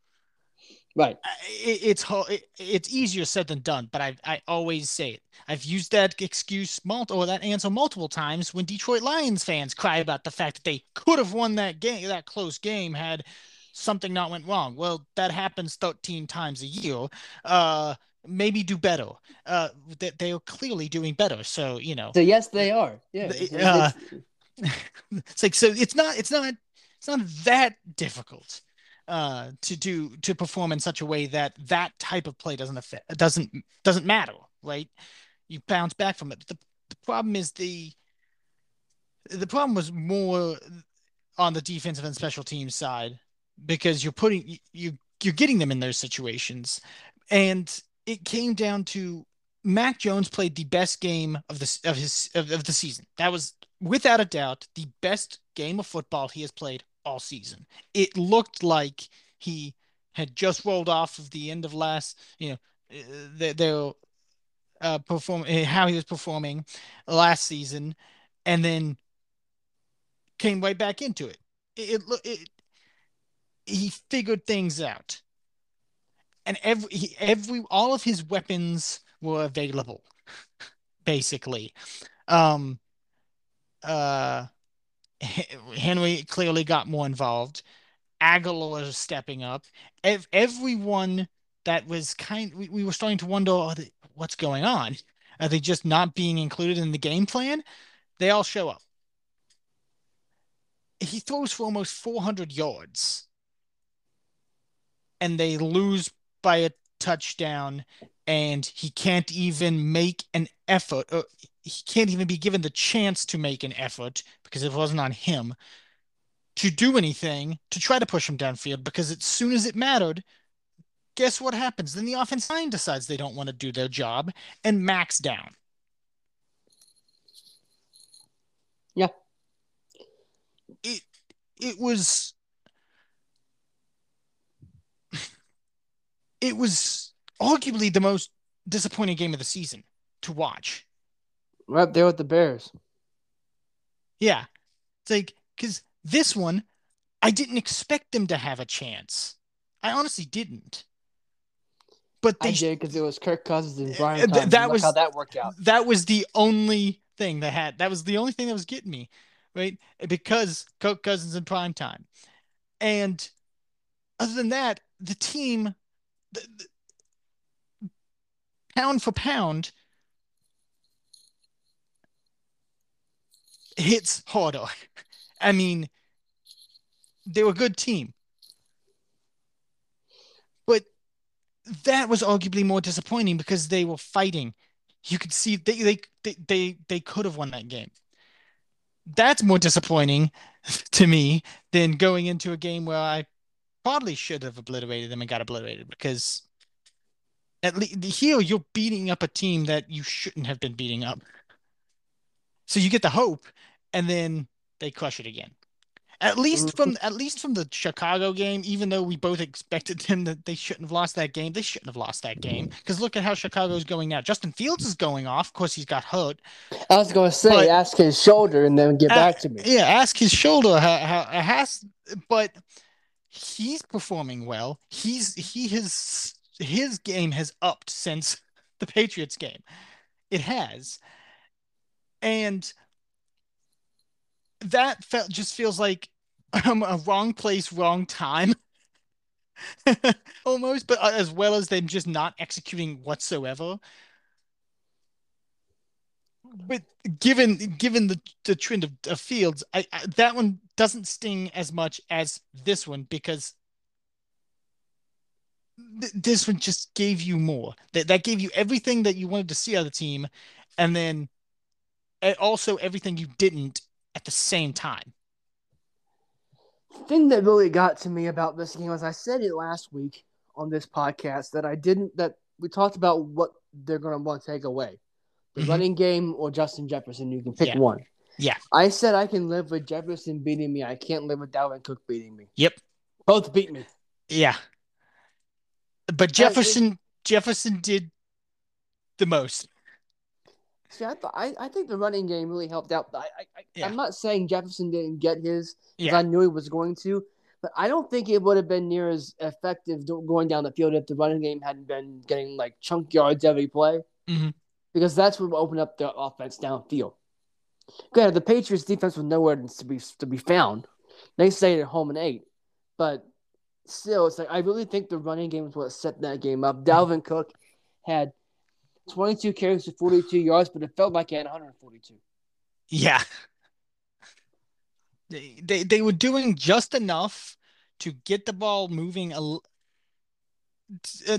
right. It, it's it, it's easier said than done, but I I always say it. I've used that excuse multi or that answer multiple times when Detroit Lions fans cry about the fact that they could have won that game, that close game, had something not went wrong. Well, that happens 13 times a year. Uh, maybe do better. Uh, that they are clearly doing better. So you know, So yes, they are. Yeah. The- it's- uh, it's- like so it's not it's not it's not that difficult uh to do to perform in such a way that that type of play doesn't affect doesn't doesn't matter right? You bounce back from it. The, the problem is the the problem was more on the defensive and special teams side because you're putting you you're getting them in those situations. And it came down to Mac Jones played the best game of the of his of, of the season. That was without a doubt the best game of football he has played all season. It looked like he had just rolled off of the end of last, you know, uh, their, their uh, perform uh, how he was performing last season, and then came right back into it. It, it, it he figured things out, and every every all of his weapons were available, basically. Um, uh, Henry clearly got more involved. Agholor is stepping up. Ev- everyone that was kind we, we were starting to wonder oh, what's going on. Are they just not being included in the game plan? They all show up. He throws for almost 400 yards and they lose by a touchdown and he can't even make an effort or he can't even be given the chance to make an effort because it wasn't on him to do anything to try to push him downfield because as soon as it mattered guess what happens? Then the offense line decides they don't want to do their job and max down. Yeah. It it was it was arguably the most disappointing game of the season to watch. Right there with the Bears. Yeah. It's like, because this one, I didn't expect them to have a chance. I honestly didn't. But they I did because it was Kirk Cousins and uh, Brian. Th- that was how that worked out. That was the only thing that had. That was the only thing that was getting me, right? Because Kirk Cousins in prime time, and other than that, the team pound for pound hits harder. I mean, they were a good team. But that was arguably more disappointing because they were fighting. You could see they they they they, could have won that game. That's more disappointing to me than going into a game where I probably should have obliterated them and got obliterated because at least here you're beating up a team that you shouldn't have been beating up. So you get the hope, and then they crush it again. At least from at least from the Chicago game, even though we both expected them that they shouldn't have lost that game, they shouldn't have lost that game. Because look at how Chicago's going now. Justin Fields is going off. Of course, he's got hurt. I was going to say, but, ask his shoulder and then get uh, back to me. Yeah, ask his shoulder. How, how, has, but he's performing well. He's he has his game has upped since the Patriots game. It has. And that felt just feels like um, a wrong place, wrong time. Almost, but uh, as well as them just not executing whatsoever. But given given the, the trend of, of Fields, I, I, that one doesn't sting as much as this one because th- this one just gave you more. That that gave you everything that you wanted to see out of the team, and then also everything you didn't at the same time. The thing that really got to me about this game was I said it last week on this podcast that I didn't that we talked about what they're going to want to take away the mm-hmm. running game or Justin Jefferson. You can pick yeah. one. Yeah. I said I can live with Jefferson beating me. I can't live with Dalvin Cook beating me. Yep. Both beat me. Yeah. But Jefferson Jefferson did the most. See, I, th- I, I think the running game really helped out. I, I, yeah. I'm not saying Jefferson didn't get his because yeah. I knew he was going to, but I don't think it would have been near as effective going down the field if the running game hadn't been getting like chunk yards every play. Mm-hmm. Because that's what opened up the offense downfield. Granted, the Patriots defense was nowhere to be to be found. They stayed at home and eight, but still, it's like I really think the running game is what set that game up. Dalvin Cook had 22 carries for 42 yards, but it felt like he had 142. Yeah. They, they, they were doing just enough to get the ball moving a,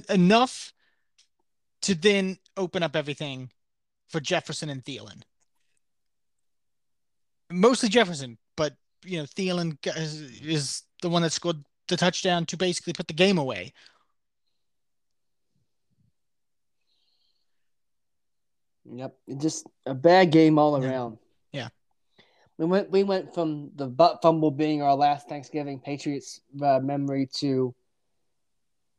enough to then open up everything for Jefferson and Thielen. Mostly Jefferson, but you know Thielen is, is the one that scored the touchdown to basically put the game away. Yep, just a bad game all around. Yeah. We went we went from the butt fumble being our last Thanksgiving Patriots uh, memory to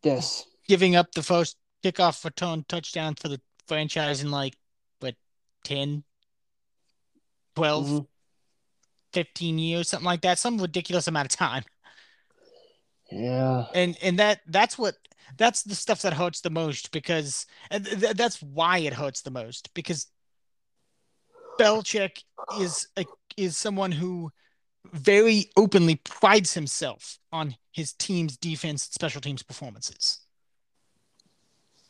this giving up the first kickoff return touchdown for the franchise in like what 10 12 mm-hmm. 15 years something like that some ridiculous amount of time yeah. And and that that's what that's the stuff that hurts the most because th- that's why it hurts the most because Belichick is a, is someone who very openly prides himself on his team's defense and special teams performances.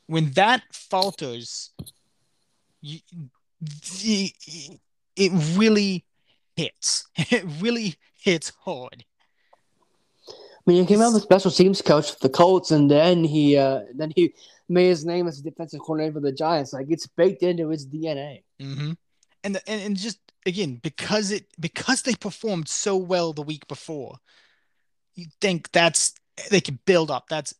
when that falters, you, it really hits. It really hits hard. I mean, he came out with special teams coach for the Colts, and then he uh, then he made his name as a defensive coordinator for the Giants. Like it's baked into his DNA. Mm-hmm. And, the, and and just again because it because they performed so well the week before, you think that's they can build up. That's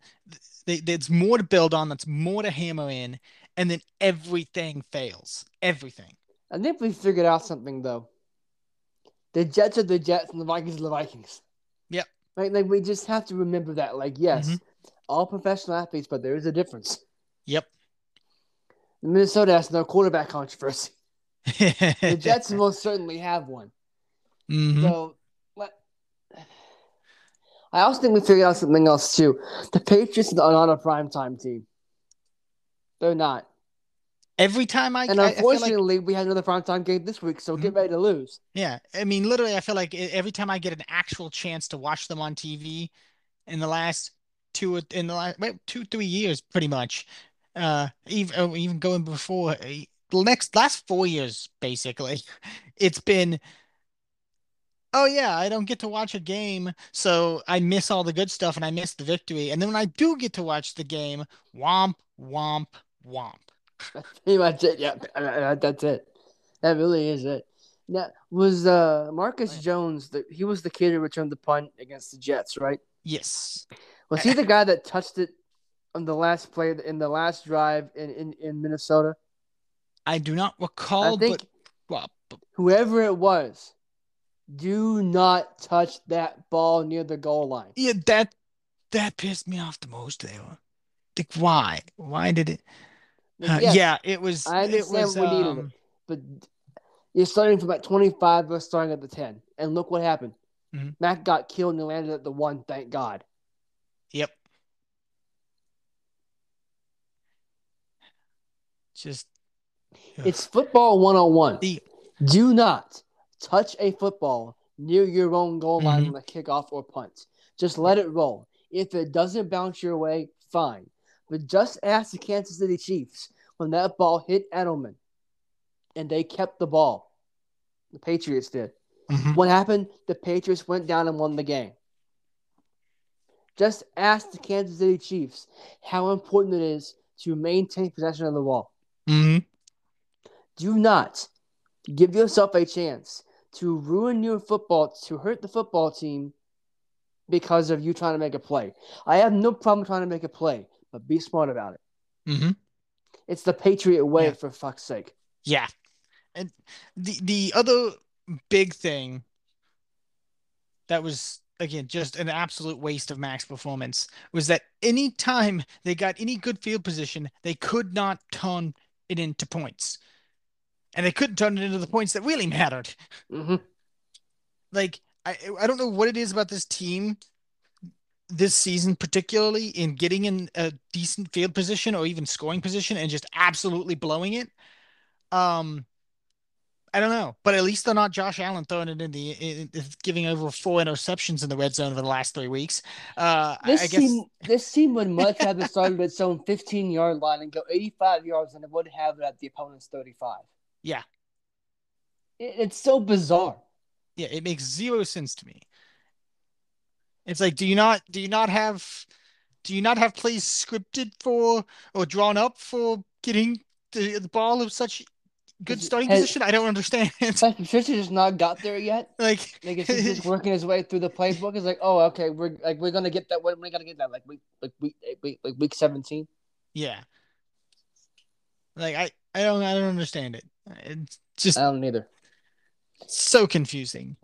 they, there's more to build on. That's more to hammer in, and then everything fails. Everything. I think we figured out something though. The Jets are the Jets, and the Vikings are the Vikings. Yep. Right. Like we just have to remember that. Like yes, mm-hmm. all professional athletes, but there is a difference. Yep. Minnesota has no quarterback controversy. the Jets most certainly have one. Mm-hmm. So, let, I also think we figured out something else too. The Patriots are not a primetime team. They're not. Every time I and unfortunately, I like... we had another primetime game this week, so mm-hmm. get ready to lose. Yeah, I mean, literally, I feel like every time I get an actual chance to watch them on TV, in the last two in the last two three years, pretty much, uh, even oh, even going before the next last four years, basically, it's been. Oh yeah, I don't get to watch a game, so I miss all the good stuff and I miss the victory. And then when I do get to watch the game, womp womp womp. That's pretty much it. Yeah, that's it. That really is it. That was uh Marcus Jones. The, he was the kid who returned the punt against the Jets, right? Yes. Was he the guy that touched it on the last play in the last drive in, in, in Minnesota? I do not recall. I think but, well, whoever it was, do not touch that ball near the goal line. Yeah, that that pissed me off the most. There, like why? Why did it? Uh, yes, yeah, it was. I understand it was, we needed it, um, but you're starting from like 25, we're starting at the 10, and look what happened. Mm-hmm. Mac got killed and landed at the one. Thank God. Yep. Just it's football 101. The, Do not touch a football near your own goal line mm-hmm. on a kickoff or punt. Just let it roll. If it doesn't bounce your way, fine. But just ask the Kansas City Chiefs when that ball hit Edelman and they kept the ball. The Patriots did. Mm-hmm. What happened? The Patriots went down and won the game. Just ask the Kansas City Chiefs how important it is to maintain possession of the ball. Mm-hmm. Do not give yourself a chance to ruin your football, to hurt the football team because of you trying to make a play. I have no problem trying to make a play, but be smart about it. Mm-hmm. It's the Patriot way, yeah. for fuck's sake. Yeah. And the the other big thing that was again just an absolute waste of Mac's performance was that anytime they got any good field position, they could not turn it into points. And they couldn't turn it into the points that really mattered. Mm-hmm. Like I I don't know what it is about this team this season, particularly in getting in a decent field position or even scoring position and just absolutely blowing it. Um, I don't know, but at least they're not Josh Allen throwing it in the in, in, giving over four interceptions in the red zone over the last three weeks. Uh, this I guess... team, this team would much rather start at its own 15 yard line and go 85 yards than it would have it at the opponent's 35. Yeah, it, it's so bizarre. Yeah, it makes zero sense to me. It's like, do you not do you not have do you not have plays scripted for or drawn up for getting the, the ball of such good starting has, position? I don't understand. Patricia just not got there yet. Like, like he's just working his way through the playbook. It's like, oh, okay, we're like we're gonna get that. When we gonna get that? Like week, like week, eh, week, like week seventeen. Yeah. Like I, I don't, I don't understand it. It's just I don't either. So confusing.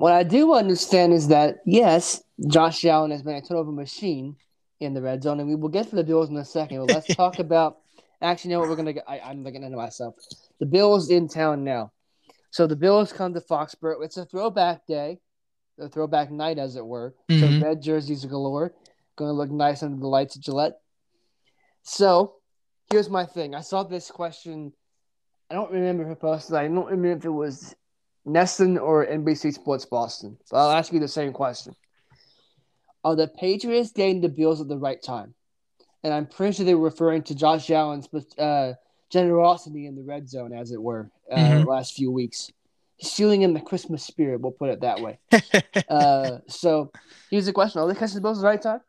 What I do understand is that yes, Josh Allen has been a turnover machine in the red zone, and we will get to the Bills in a second. But let's talk about. Actually, you know what we're gonna get? I, am looking into myself. The Bills in town now, so the Bills come to Foxborough. It's a throwback day, a throwback night, as it were. Mm-hmm. So red jerseys galore, going to look nice under the lights at Gillette. So here's my thing. I saw this question. I don't remember who posted. I don't remember if it was NESN or NBC Sports Boston. But I'll ask you the same question. Are the Patriots getting the Bills at the right time? and I'm pretty sure they were referring to Josh Allen's uh, generosity in the red zone, as it were, uh, mm-hmm. last few weeks. He's in the Christmas spirit. We'll put it that way. uh, so here's the question: Are they catching the balls at the right time?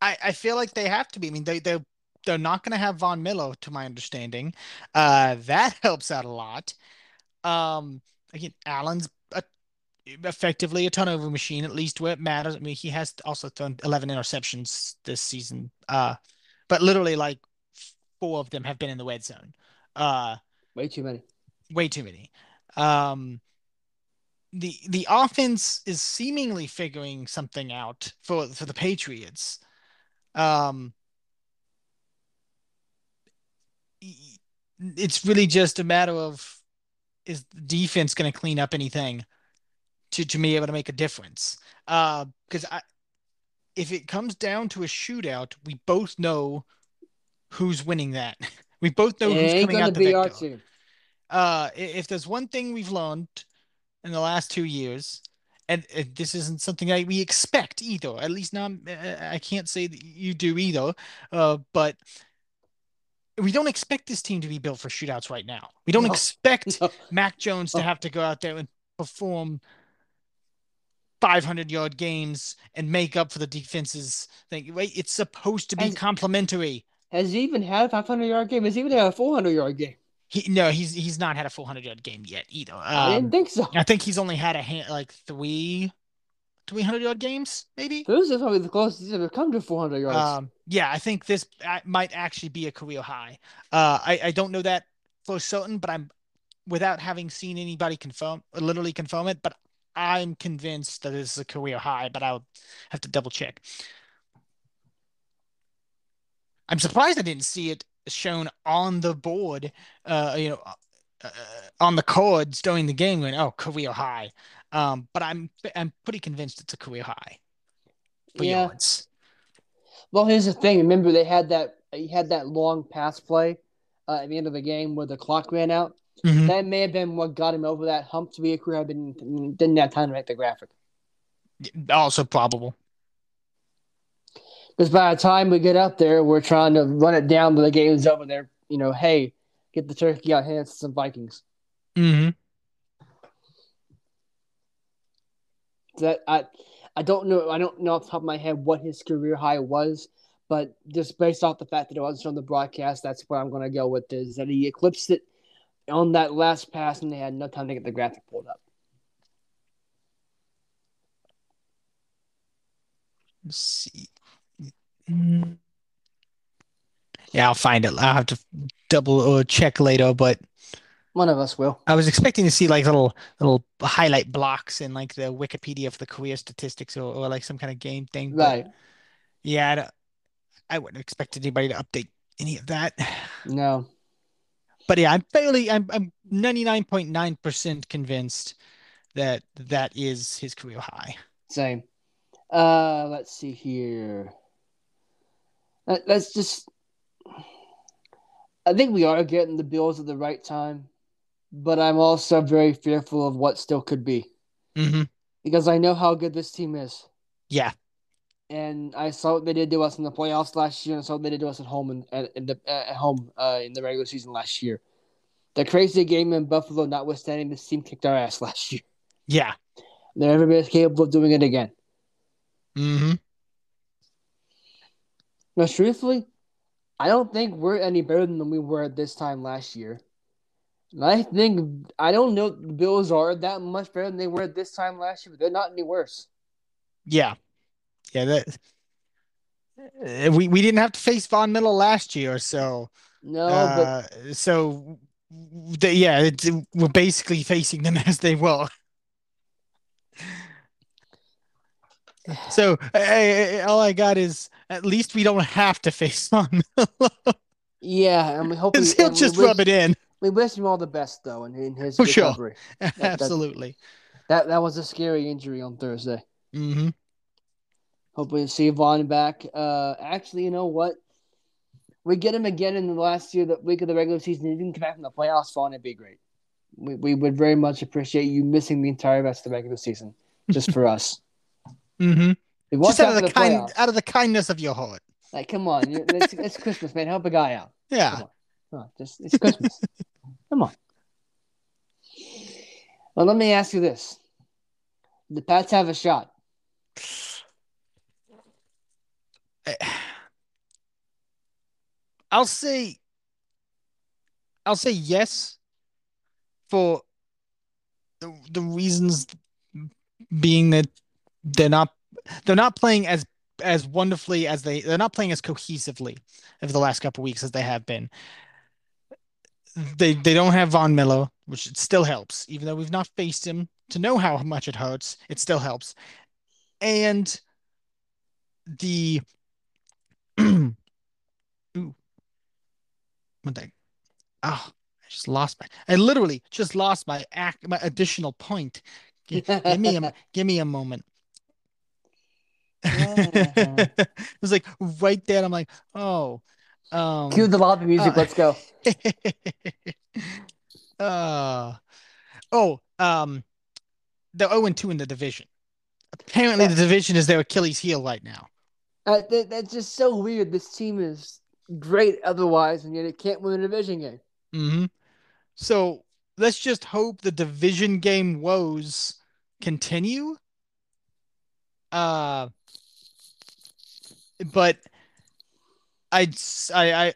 I, I feel like they have to be. I mean, they they they're not going to have Von Miller, to my understanding. Uh, that helps out a lot. Um, again, Allen's a, effectively a turnover machine, at least where it matters. I mean, he has also thrown 11 interceptions this season. Uh, but literally, like four of them have been in the red zone. Uh, way too many. Way too many. Um, the the offense is seemingly figuring something out for for the Patriots. Um, it's really just a matter of is the defense going to clean up anything to to be able to make a difference? Because uh, I, if it comes down to a shootout, we both know who's winning that. We both know who's coming out the victor. Uh, if there's one thing we've learned in the last two years, and this isn't something I, we expect either. At least not. I can't say that you do either. Uh, but we don't expect this team to be built for shootouts right now. We don't no, expect no. Mac Jones to have to go out there and perform 500 yard games and make up for the defense's thing. Wait, it's supposed to be has, complementary. Has he even had a 500 yard game? Has he even had a 400 yard game? He no, he's he's not had a 400 yard game yet either. Um, I didn't um, think so. I think he's only had a hand, like three 300 yard games, maybe. This is probably the closest he's ever come to 400 yards. Um, yeah, I think this might actually be a career high. Uh, I, I don't know that for certain, but I'm without having seen anybody confirm, literally confirm it, but I'm convinced that this is a career high, but I'll have to double check. I'm surprised I didn't see it shown on the board, uh, you know, uh, on the cards during the game going, oh, career high. Um, but I'm I'm pretty convinced it's a career high yeah. yards. Well, here's the thing. Remember, they had that he had that long pass play uh, at the end of the game where the clock ran out. Mm-hmm. That may have been what got him over that hump to be a career. Didn't didn't have time to write the graphic. Also probable. Because by the time we get up there, we're trying to run it down, but the game's over. There, you know, hey, get the turkey out, hand some Vikings. Mm-hmm. That I I don't know I don't know off the top of my head what his career high was, but just based off the fact that it wasn't on the broadcast, that's what I'm gonna go with is that he eclipsed it on that last pass and they had no time to get the graphic pulled up. Let's see. Mm. Yeah, I'll find it. I'll have to double or check later, but one of us will. I was expecting to see like little little highlight blocks in like the Wikipedia for the career statistics or, or like some kind of game thing. Right. yeah, I, I wouldn't expect anybody to update any of that. No. But yeah, I'm fairly I'm I'm 99.9% convinced that that is his career high. Same. Uh let's see here. Let's just I think we are getting the Bills at the right time but I'm also very fearful of what still could be. Mm-hmm. Because I know how good this team is. Yeah. And I saw what they did to us in the playoffs last year, and I saw what they did to us at home in, in the, at home uh, in the regular season last year. The crazy game in Buffalo, notwithstanding, this team kicked our ass last year. Yeah. They're every bit capable of doing it again. Mm-hmm. Now, truthfully, I don't think we're any better than we were at this time last year. I think I don't know the Bills are that much better than they were this time last year, but they're not any worse. Yeah, yeah. That uh, we we didn't have to face Von Miller last year, so no. Uh, but so the, yeah, we're basically facing them as they were. so I, all I got is at least we don't have to face Von Miller. yeah, and we hope he'll just rub it in. We wish him all the best though in, in his For recovery. Sure. That, Absolutely. That that was a scary injury on Thursday. Mm-hmm. Hopefully see Von back. Uh, actually, you know what? We get him again in the last year, the week of the regular season. If you can come back from the playoffs, Von, it'd be great. We, we would very much appreciate you missing the entire rest of the regular season just for us. Mm-hmm. Just out of the, the kind, out of the kindness of your heart. Like, come on, it's, it's Christmas, man. Help a guy out. Yeah. Come on, come on. Just it's Christmas. come on. Well, let me ask you this: The Pats have a shot. I'll say I'll say yes for the, the reasons being that they're not they're not playing as as wonderfully as they they're not playing as cohesively over the last couple weeks as they have been. They they don't have Von Miller, which it still helps, even though we've not faced him to know how much it hurts. It still helps, and the ooh, what the oh, I just lost my I literally just lost my act my additional point. Gi- Give, me a give me a moment. Ah. it was like right there. I'm like, oh, um, Cue the lobby music. uh, let's go. uh, oh, um, they're 0 2 in the division. Apparently, the division is their Achilles heel right now. Uh, that, that's just so weird. This team is great otherwise, and yet it can't win a division game. hmm So let's just hope the division game woes continue. Uh, but S- I, I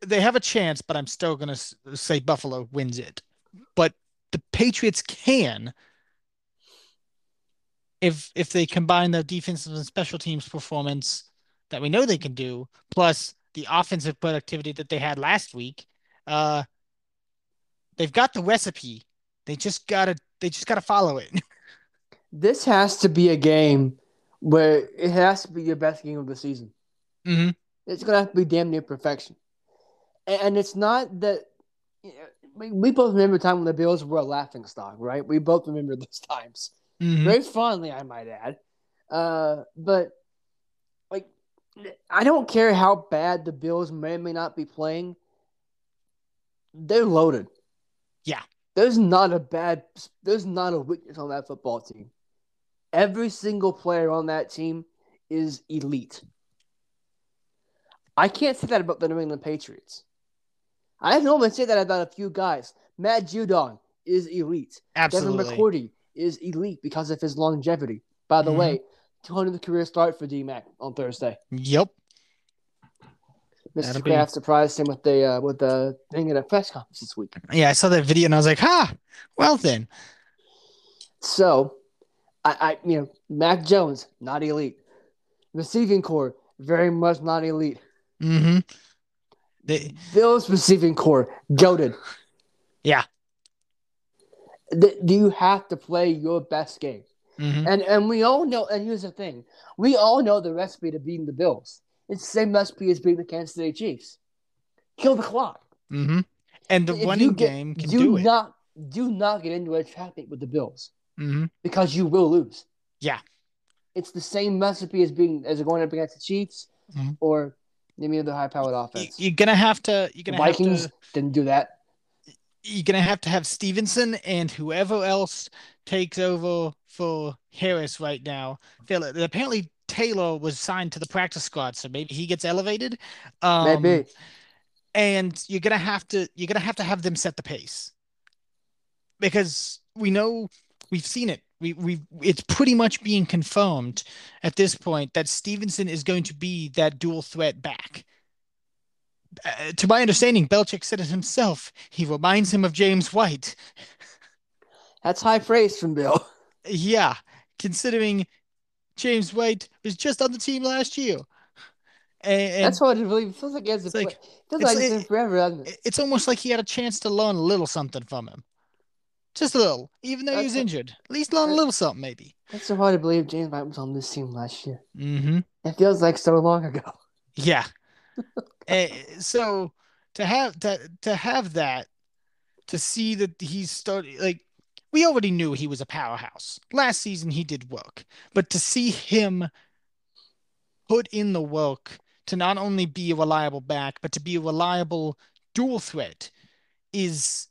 they have a chance, but I'm still gonna say Buffalo wins it. But the Patriots can if if they combine the defensive and special teams performance that we know they can do, plus the offensive productivity that they had last week. Uh, they've got the recipe. They just gotta they just gotta follow it. This has to be a game where it has to be your best game of the season. hmm It's gonna have to be damn near perfection. And, and it's not that you know, we, both remember a time when the Bills were a laughing stock, right? We both remember those times. hmm Very fondly, I might add. Uh, but like I don't care how bad the Bills may or may not be playing. They're loaded. Yeah. There's not a bad there's not a weakness on that football team. Every single player on that team is elite. I can't say that about the New England Patriots. I have normally say that about a few guys. Matt Judon is elite. Devin Absolutely. McCourty is elite because of his longevity. By the Mhm. way, 200th career start for DMAC on Thursday. Yep. Mr. That'll be- Kraft surprised him with the uh, with the thing at a press conference this week. Yeah, I saw that video and I was like, ha, well then. So, I, I you know, Mac Jones not elite. Receiving corps very much not elite. Hmm They, Bills receiving corps goaded. Yeah. Th- Do you have to play your best game? mhm. And and we all know. And here's the thing: we all know the recipe to beating the Bills. It's the same recipe as beating the Kansas City Chiefs. Kill the clock. Mm-hmm. And the If running you get- game can do do not do not get into a traffic with the Bills mm-hmm. because you will lose. Yeah. It's the same recipe as being as going up against the Chiefs Mhm. Or maybe the high powered offense. you're gonna have to. You're gonna Vikings have to. didn't do that. You're gonna have to have Stevenson and whoever else takes over for Harris right now. Feel it. Apparently Taylor was signed to the practice squad, so maybe he gets elevated. Um, Maybe. and you're gonna have to you're gonna have to have them set the pace because we know we've seen it we we it's pretty much being confirmed at this point that Stevenson is going to be that dual threat back. Uh, to my understanding, Belichick said it himself. He reminds him of James White. That's high praise from Bill. Yeah, considering James White was just on the team last year. And, and That's what it really feels like. He has a like- feels like it's been forever, it? it- it's almost like he had a chance to learn a little something from him. Just a little, even though he was injured. At least learn a little something, maybe. It's so hard to believe James White was on this team last year. Mm-hmm. It feels like so long ago. Yeah. Eh, so to have to to have that, to see that he's started like we already knew he was a powerhouse. Last season he did work, but to see him put in the work to not only be a reliable back, but to be a reliable dual threat is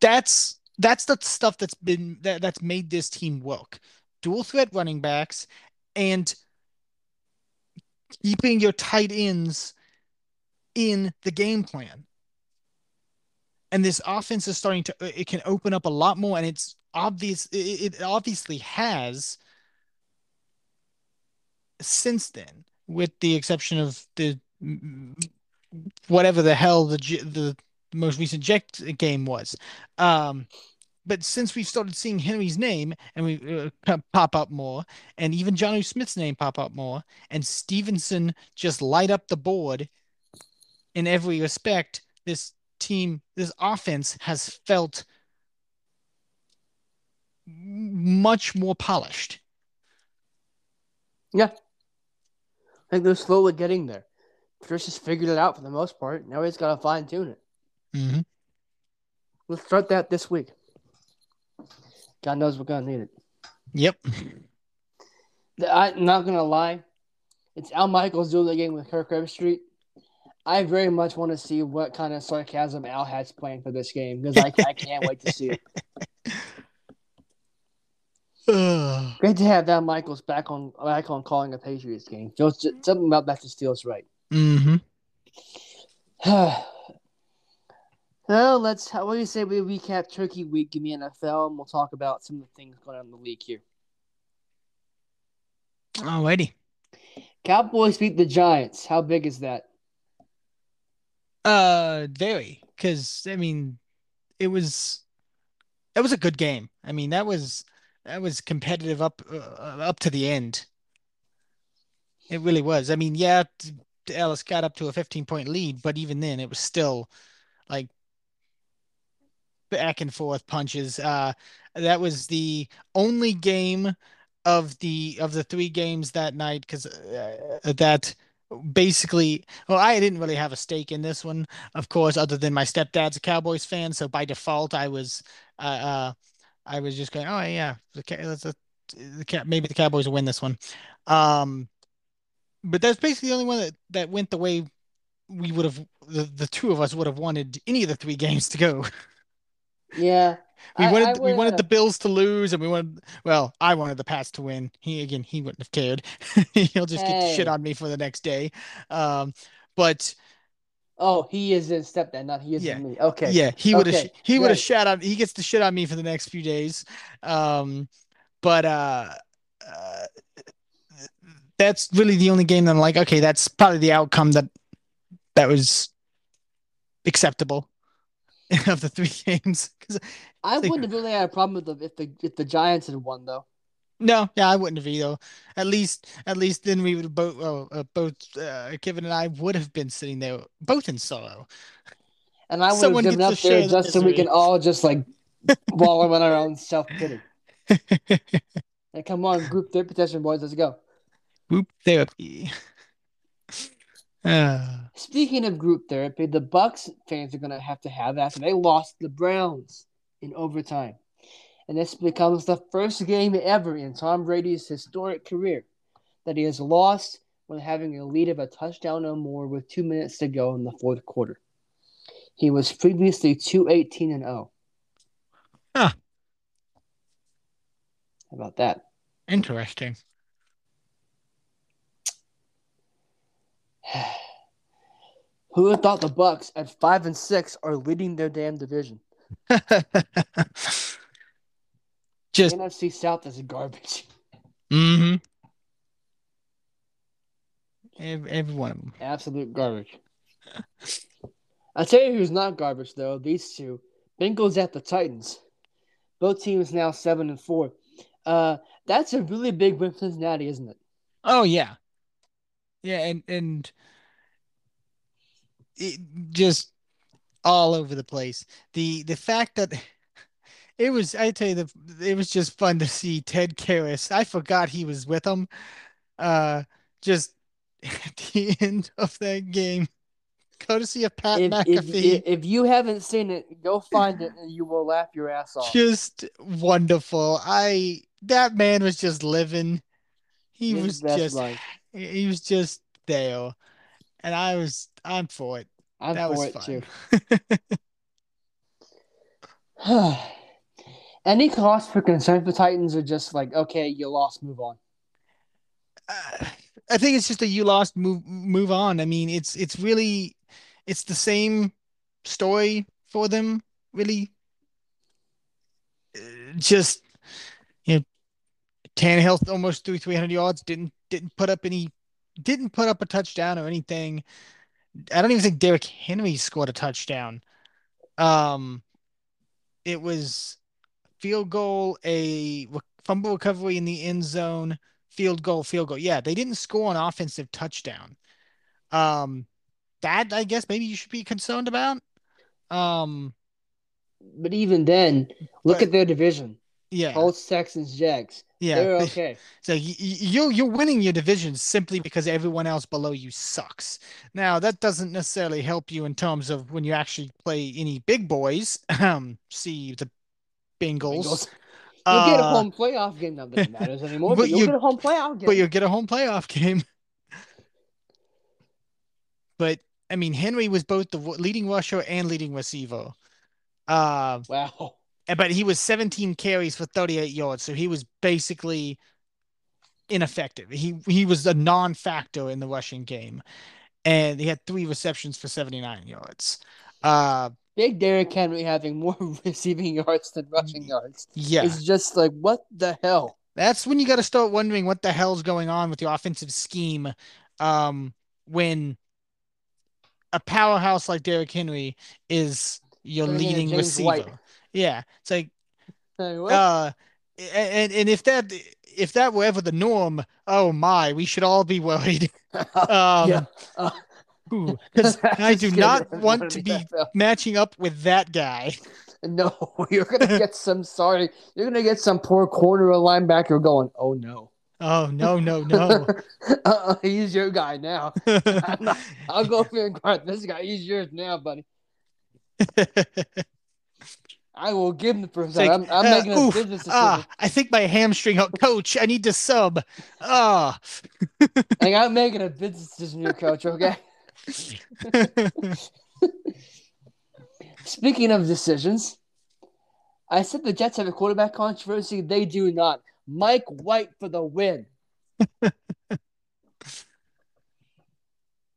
that's that's the stuff that's been that, that's made this team work. Dual threat running backs and keeping your tight ends in the game plan. And this offense is starting to it can open up a lot more and it's obvious it, it obviously has since then with the exception of the whatever the hell the the most recent Jet game was. Um, but since we've started seeing Henry's name and we uh, pop up more, and even Jonnu Smith's name pop up more, and Stevenson just light up the board in every respect, this team, this offense has felt much more polished. Yeah. I think they're slowly getting there. Chris has figured it out for the most part. Now he's got to fine tune it. Mm-hmm. Let's start that this week. God knows we're gonna need it. Yep. I'm not gonna lie. It's Al Michaels doing the game with Kirk Herbstreit. I very much want to see what kind of sarcasm Al has planned for this game because I, I can't wait to see it. Great to have Al Michaels back on back on calling a Patriots game. Just, something about that just feels right. Mm-hmm. Well, let's. How do you say we recap Turkey Week in the NFL, and we'll talk about some of the things going on in the league here. Alrighty. Cowboys beat the Giants. How big is that? Uh, very. Because I mean, it was that was a good game. I mean, that was that was competitive up uh, up to the end. It really was. I mean, yeah, Ellis got up to a 15 point lead, but even then, it was still like back and forth punches. Uh, that was the only game of the of the three games that night because uh, that basically well i didn't really have a stake in this one of course other than my stepdad's a cowboys fan so by default i was uh, uh i was just going oh yeah the, the, the maybe the cowboys will win this one um but that's basically the only one that, that went the way we would have the, the two of us would have wanted any of the three games to go Yeah. We I, wanted I we wanted the Bills to lose, and we wanted well, I wanted the Pats to win. He again, he wouldn't have cared. He'll just hey. get shit on me for the next day. Um, but oh, he is his stepdad, not he is yeah. me. Okay, yeah, he would have okay. he would have shot on. He gets to shit on me for the next few days. Um, but uh, uh, that's really the only game that I'm like, okay, that's probably the outcome that that was acceptable of the three games. I wouldn't have really had a problem with the if the if the Giants had won though. No, yeah, I wouldn't have either. At least, at least then we would both, oh, uh, both uh, Kevin and I would have been sitting there, both in sorrow. And I would Someone have given up there just so we can all just like wallow in our own self pity. and come on, group therapy session, boys, let's go. Group therapy. Speaking of group therapy, the Bucs fans are going to have to have that after they lost the Browns in overtime. And this becomes the first game ever in Tom Brady's historic career that he has lost when having a lead of a touchdown or more with two minutes to go in the fourth quarter. He was previously 218 and 0. Huh. How about that? Interesting. Who would have thought the Bucs at five and six are leading their damn division? Just NFC South is garbage. Mm-hmm. Every, every one of them. Absolute garbage. I'll tell you who's not garbage though. These two, Bengals at the Titans. Both teams now seven and four. Uh, that's a really big win for Cincinnati, isn't it? Oh yeah, yeah, and and it just all over the place. The the fact that it was I tell you the it was just fun to see Ted Karras. I forgot he was with them. Uh just at the end of that game. Courtesy of Pat if, McAfee. If, if, you haven't seen it, go find it and you will laugh your ass off. Just wonderful. I that man was just living. He His was just life. He was just there. And I was I'm for it. I'm that for it fun. too. Any cause for concern for Titans are just like, okay, you lost, move on. Uh, I think it's just a you lost move move on. I mean, it's it's really it's the same story for them, really. Uh, Just you know, Tannehill almost threw 300 yards, didn't didn't put up any didn't put up a touchdown or anything. I don't even think Derrick Henry scored a touchdown. Um, it was field goal, a fumble recovery in the end zone, field goal, field goal. Yeah, they didn't score an offensive touchdown. Um, that I guess maybe you should be concerned about. Um, But even then, look but at their division: yeah, Colts, Texans, Jags. yeah. They're okay. So you, you're winning your division simply because everyone else below you sucks. Now that doesn't necessarily help you in terms of when you actually play any big boys. Um, see the Bengals. Bengals. You'll get a home playoff game. Not that it matters anymore, but but, you'll you- get a home playoff game. but you'll get a home playoff game. But I mean, Henry was both the leading rusher and leading receiver. Uh, wow. But he was 17 carries for 38 yards, so he was basically ineffective. He he was a non-factor in the rushing game, and he had three receptions for 79 yards. Uh, Big Derrick Henry having more receiving yards than rushing yards. yeah, It's just like, what the hell? that's when you got to start wondering what the hell's going on with your offensive scheme. Um, when a powerhouse like Derrick Henry is your leading receiver. White. Yeah, it's like uh, and and if that if that were ever the norm, oh my, we should all be worried. Um, yeah. Uh, because I do not want to be NFL? matching up with that guy. No, you're gonna get some. Sorry, you're gonna get some poor corner or linebacker going. Oh no, Oh no, no, no. uh, he's your guy now. I'm not, I'll go over here and guard this guy. He's yours now, buddy. I will give him the first like. I'm, I'm uh, making a oof, business decision. ah, I think my hamstring. Coach, I need to sub. Ah. Like I'm making a business decision here, coach. Okay. Speaking of decisions, I said the Jets have a quarterback controversy. They do not. Mike White for the win.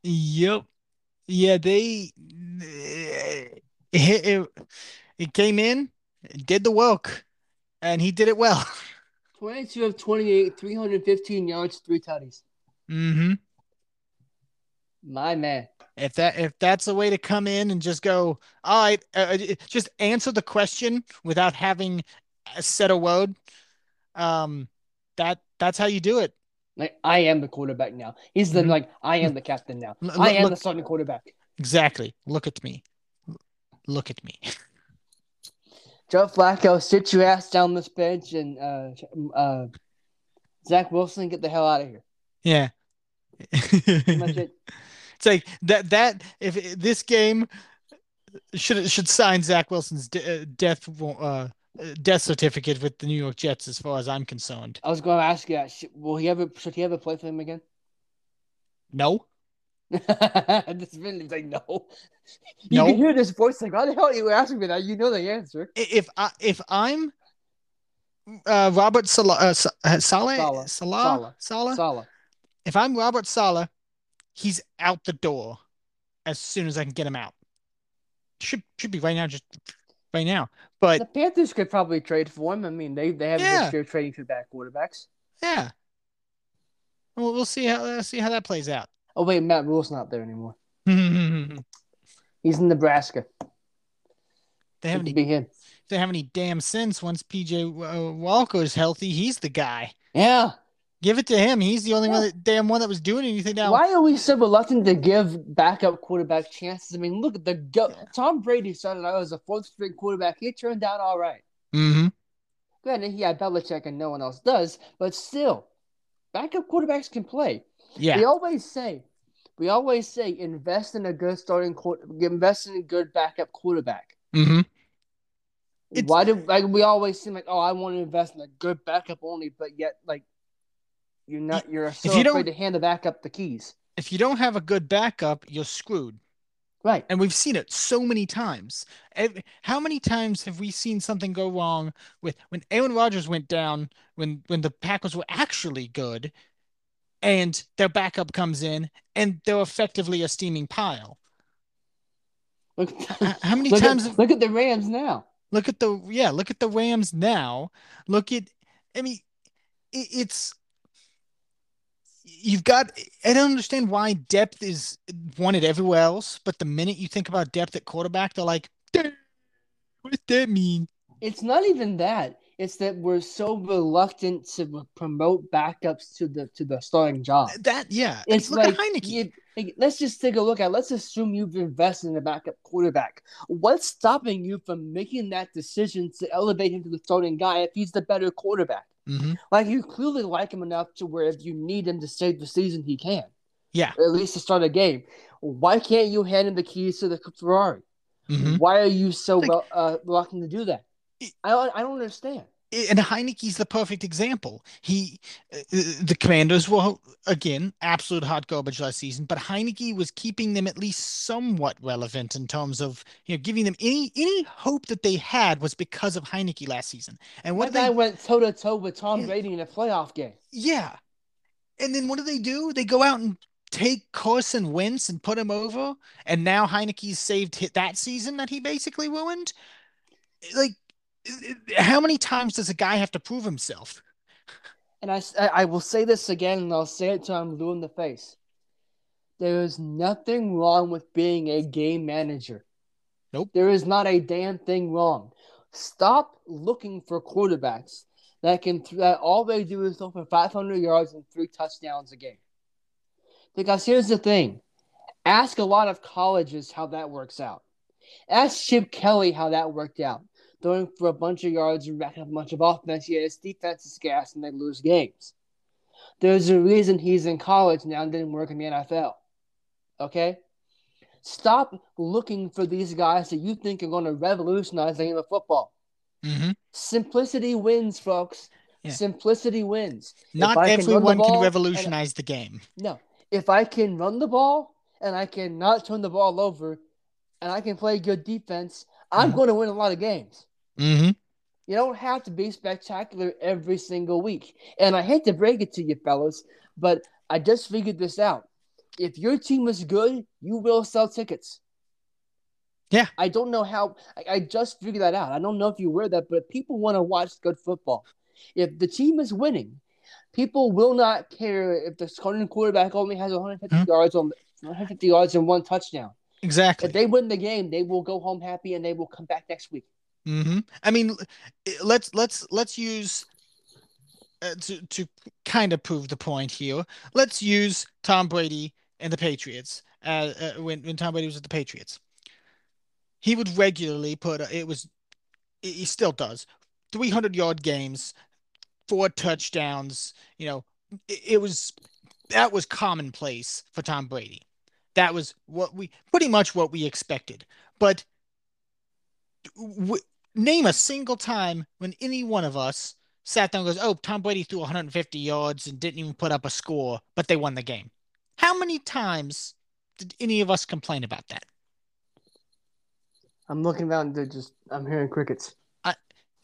Yep. Yeah, they it, it, it came in, did the work, and he did it well. 22 of 28, 315 yards, three tutties. hmm My man. If that if that's a way to come in and just go, all right, uh, uh, just answer the question without having said a word, um, that that's how you do it. Like I am the quarterback now. He's the Mhm. like I am the captain now. L- I am look- the starting quarterback. Exactly. Look at me. Look at me. Joe Flacco, sit your ass down this bench and uh uh Zach Wilson, get the hell out of here. Yeah. It. It's like that that if this game should should sign Zach Wilson's de- uh, death uh death certificate with the New York Jets as far as I'm concerned. I was going to ask you, that. Should- will he ever should he ever play for him again? No. this minute, like no. You No. can hear this voice like, "Why the hell are you asking me that? You know the answer." If I if I'm uh Robert Sala uh, uh, Saleh. Salah Saleh. Salah Salah. if I'm Robert Sala, he's out the door as soon as I can get him out. Should should be right now, just right now. But The Panthers could probably trade for him. I mean, they they have Yeah. history of trading for back quarterbacks. yeah, we'll we'll see how uh, see how that plays out. Oh wait, Matt Rhule's not there anymore. He's in Nebraska. They have It any be him. they have any damn sense once PJ uh, Walker is healthy, he's the guy. Yeah. Give it to him. He's the only one that damn one that was doing anything now. Why are we so reluctant to give backup quarterback chances? I mean, look at the go. Tom Brady started out as a fourth string quarterback. He turned out all right. Mm-hmm. Granted, he had Belichick and no one else does, but still, backup quarterbacks can play. Yeah. We always say, we always say, invest in a good starting quarter, invest in a good backup quarterback. hmm It's- Why do like we always seem like, oh, I want to invest in a good backup only, but yet like you're not, you're so you afraid to hand the backup the keys. If you don't have a good backup, you're screwed. Right. And we've seen it so many times. How many times have we seen something go wrong with when Aaron Rodgers went down when when the Packers were actually good? And their backup comes in and they're effectively a steaming pile. Look, how many look times? At, look at the Rams now. Look at the yeah. Look at the Rams now. Look at. I mean, it, it's. You've got. I don't understand why depth is wanted everywhere else, but the minute you think about depth at quarterback, they're like, "What does that mean?" It's not even that. It's that we're so reluctant to promote backups to the to the starting job. That yeah, it's like you, let's just take a look at. Let's assume you've invested in a backup quarterback. What's stopping you from making that decision to elevate him to the starting guy if he's the better quarterback? Mm-hmm. Like you clearly like him enough to where if you need him to save the season, he can. Yeah, or at least to start a game. Why can't you hand him the keys to the Ferrari? Mm-hmm. Why are you so like, well, uh, reluctant to do that? I don't, I don't understand. And Heinicke's the perfect example. He, uh, the Commanders were again absolute hot garbage last season, but Heinicke was keeping them at least somewhat relevant in terms of you know giving them any any hope that they had was because of Heinicke last season. And what that guy went toe to toe with Tom yeah, Brady in a playoff game. Yeah, and then what do they do? They go out and take Carson Wentz and put him over, and now Heinicke's saved hit that season that he basically ruined. Like how many times does a guy have to prove himself? And I, I will say this again, and I'll say it till I'm blue in the face. There is nothing wrong with being a game manager. Nope. There is not a damn thing wrong. Stop looking for quarterbacks that can that all they do is throw for 500 yards and three touchdowns a game. Because here's the thing: ask a lot of colleges how that works out. Ask Chip Kelly how that worked out throwing for a bunch of yards and racking up a bunch of offense, yet his defense is gas and they lose games. There's a reason he's in college now and didn't work in the NFL. Okay? Stop looking for these guys that you think are going to revolutionize the game of football. Mm-hmm. Simplicity wins, folks. Yeah. Simplicity wins. Not everyone can, can revolutionize and, the game. No. If I can run the ball and I cannot turn the ball over and I can play good defense, I'm mm-hmm. going to win a lot of games. Mm-hmm. You don't have to be spectacular every single week. And I hate to break it to you, fellas, but I just figured this out. If your team is good, you will sell tickets. Yeah. I don't know how, I, I just figured that out. I don't know if you were that, but people want to watch good football. If the team is winning, people will not care if the starting quarterback only has 150 mm-hmm. yards on 150 yards and one touchdown. Exactly. If they win the game, they will go home happy and they will come back next week. Mm-hmm. I mean, let's let's let's use uh, to to kind of prove the point here. Let's use Tom Brady and the Patriots. Uh, uh, when when Tom Brady was at the Patriots, he would regularly put it was he still does 300 yard games, four touchdowns. You know, it, it was that was commonplace for Tom Brady. That was what we pretty much what we expected. But name a single time when any one of us sat down and goes, "Oh, Tom Brady threw 150 yards and didn't even put up a score, but they won the game." How many times did any of us complain about that? I'm looking around and just I'm hearing crickets. I,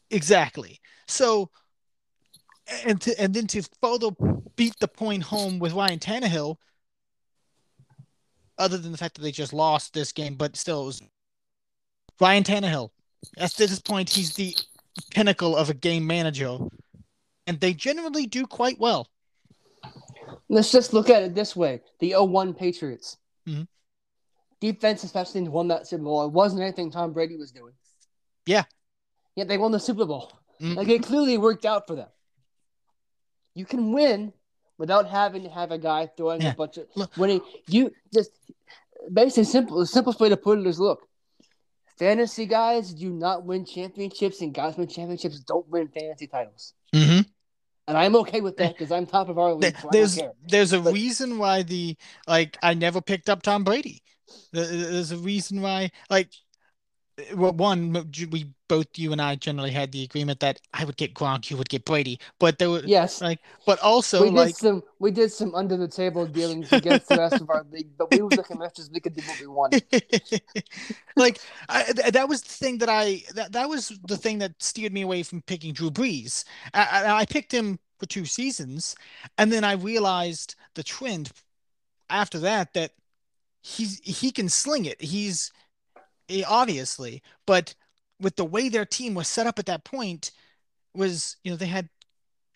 exactly. So, and to, and then to further beat the point home with Ryan Tannehill, other than the fact that they just lost this game, but still, it was Ryan Tannehill at this point, he's the pinnacle of a game manager, and they generally do quite well. Let's just look at it this way: the 01 Patriots. Mm-hmm. Defense, especially, won that Super Bowl. It wasn't anything Tom Brady was doing. Yeah. Yet they won the Super Bowl. Mm-hmm. Like it clearly worked out for them. You can win without having to have a guy throwing yeah. a bunch of look. winning. You just basically simple. The simplest way to put it is: look, fantasy guys do not win championships, and guys win championships don't win fantasy titles. Mm-hmm. And I'm okay with that because I'm top of our league. So there's there's a but, reason why the like I never picked up Tom Brady. There's a reason why like well, one, we both you and I generally had the agreement that I would get Gronk, you would get Brady, but there were yes, like, but also we did like some we did some under the table dealings against the rest of our league, but we were the commissioners. We could do what we wanted. like I, that was the thing that I that that was the thing that steered me away from picking Drew Brees. I, I picked him for two seasons, and then I realized the trend after that that he's he can sling it. He's he, Eh, obviously, but with the way their team was set up at that point, was you know they had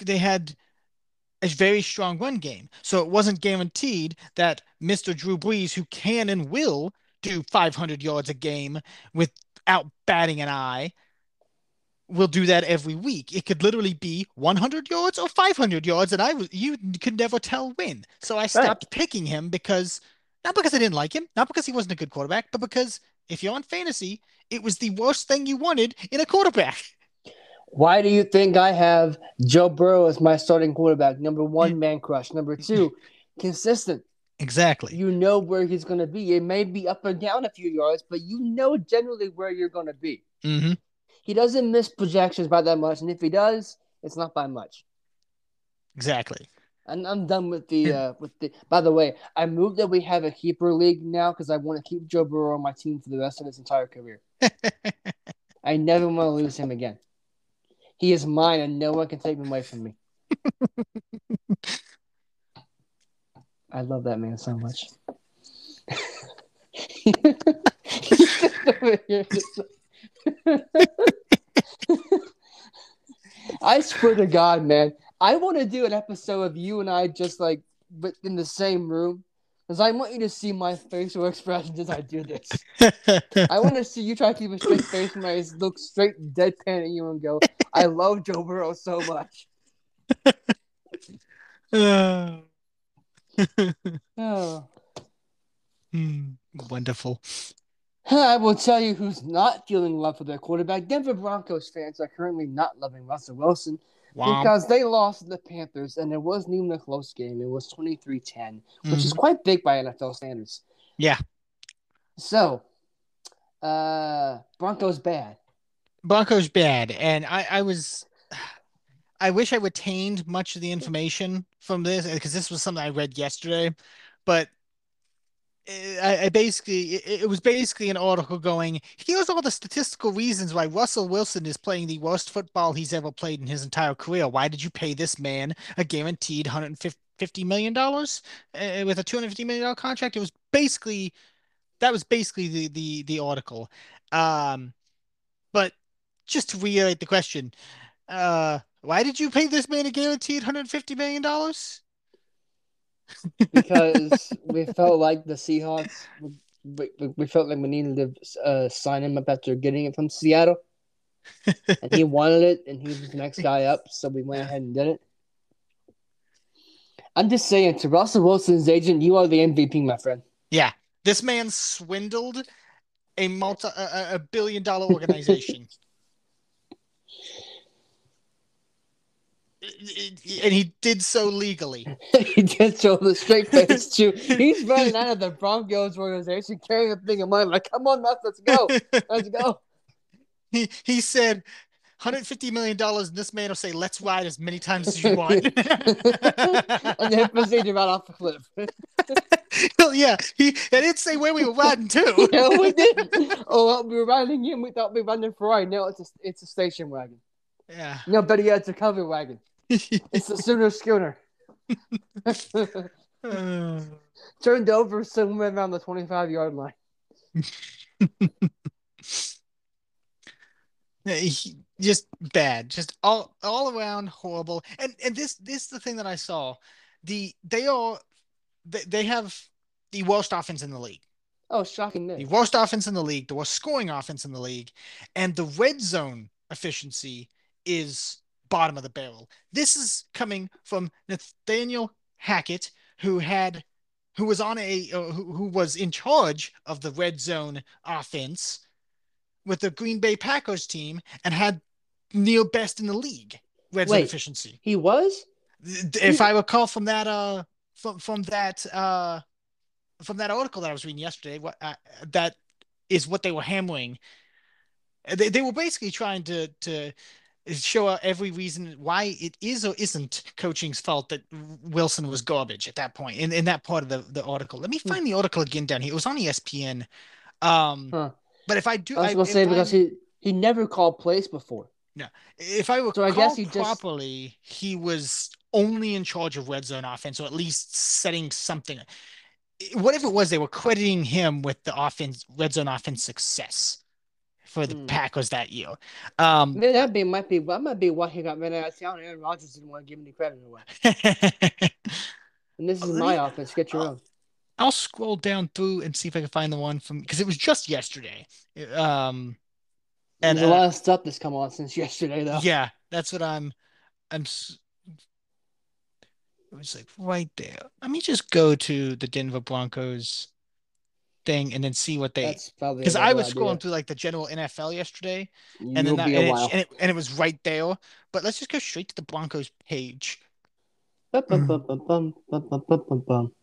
they had a very strong run game, so it wasn't guaranteed that Mr. Drew Brees, who can and will do 500 yards a game without batting an eye, will do that every week. It could literally be 100 yards or 500 yards, and I was you could never tell when. So I stopped right. picking him because not because I didn't like him, not because he wasn't a good quarterback, but because if you're on fantasy, it was the worst thing you wanted in a quarterback. Why do you think I have Joe Burrow as my starting quarterback? Number one, man crush. Number two, consistent. Exactly. You know where he's going to be. It may be up and down a few yards, but you know generally where you're going to be. Mm-hmm. He doesn't miss projections by that much, and if he does, it's not by much. Exactly. And I'm done with the uh, with the. By the way, I moved that we have a keeper league now because I want to keep Joe Burrow on my team for the rest of his entire career. I never want to lose him again. He is mine, and no one can take him away from me. I love that man so much. I swear to God, man, I want to do an episode of you and I just like, but in the same room, because I want you to see my facial expressions as I do this. I want to see you try to keep a straight face when I look straight deadpan at you and go, "I love Joe Burrow so much." oh. Hmm. Wonderful. I will tell you who's not feeling love for their quarterback. Denver Broncos fans are currently not loving Russell Wilson. Because they lost to the Panthers and it wasn't even a close game. It was 23 10, which mm-hmm. is quite big by NFL standards. Yeah. So, uh, Broncos bad. Broncos bad. And I, I was. I wish I retained much of the information from this because this was something I read yesterday, but I, I basically it, it, was basically an article going here's all the statistical reasons why Russell Wilson is playing the worst football he's ever played in his entire career. Why did you pay this man a guaranteed 150 million dollars uh, with a 250 million dollar contract? It was basically that was basically the the the article. Um, but just to reiterate the question, uh, why did you pay this man a guaranteed 150 million dollars? Because we felt like the Seahawks, we, we felt like we needed to uh, sign him up after getting it from Seattle. and he wanted it, and he was the next guy up, so we went ahead and did it. I'm just saying, to Russell Wilson's agent, you are the MVP, my friend. Yeah, this man swindled a multi a, a billion dollar organization. and he did so legally. he did so the straight face too. He's running out of the Broncos organization carrying a thing of money. Like, come on, Matt, let's go, let's go. He he said, 150 million dollars, and this man will say, "Let's ride as many times as you want," and then proceed to ride off the cliff. well, yeah, he I didn't say where we were riding to. no, we didn't. Oh, well, we were riding in. We thought we were riding Ferrari. No, it's a it's a station wagon. Yeah. No, but yeah, it's a cover wagon it's the Sooner Schooner. Uh. Turned over somewhere around the 25 yard line. just bad, just all all around horrible. And and this this is the thing that I saw. The they are they, they have the worst offense in the league. Oh, shocking! news. The worst offense in the league, the worst scoring offense in the league, and the red zone efficiency is bottom of the barrel. This is coming from Nathaniel Hackett, who had who was on a uh, who, who was in charge of the red zone offense with the Green Bay Packers team and had near best in the league red Wait, zone efficiency. He was? If I recall from that uh from from that uh from that article that I was reading yesterday, what uh, that is what they were hammering They, they were basically trying to to show every reason why it is or isn't coaching's fault that Wilson was garbage at that point in, in that part of the, the article. Let me Hmm. find the article again down here. It was on ESPN. Um, Huh. but if I do, I was gonna say because I'm- he he never called plays before. No, if I recall So I guess he just- properly, he was only in charge of red zone offense, or at least setting something. Whatever it was, they were crediting him with the offense, red zone offense success for the Hmm. Packers that year. Um, that be might be that might be why he got out of. Aaron Rodgers didn't want to give any credit away. And this is my me- offense. Get your own. I'll scroll down through and see if I can find the one from because it was just yesterday. Um, and There's a uh, lot of stuff that's come on since yesterday, though. yeah, that's what I'm. I'm. s- It was like right there. Let me just go to the Denver Broncos thing and then see what they because I was idea. scrolling through like the general NFL yesterday and You'll then that, and, it, and, it, and, it, was right there. But let's just go straight to the Broncos page.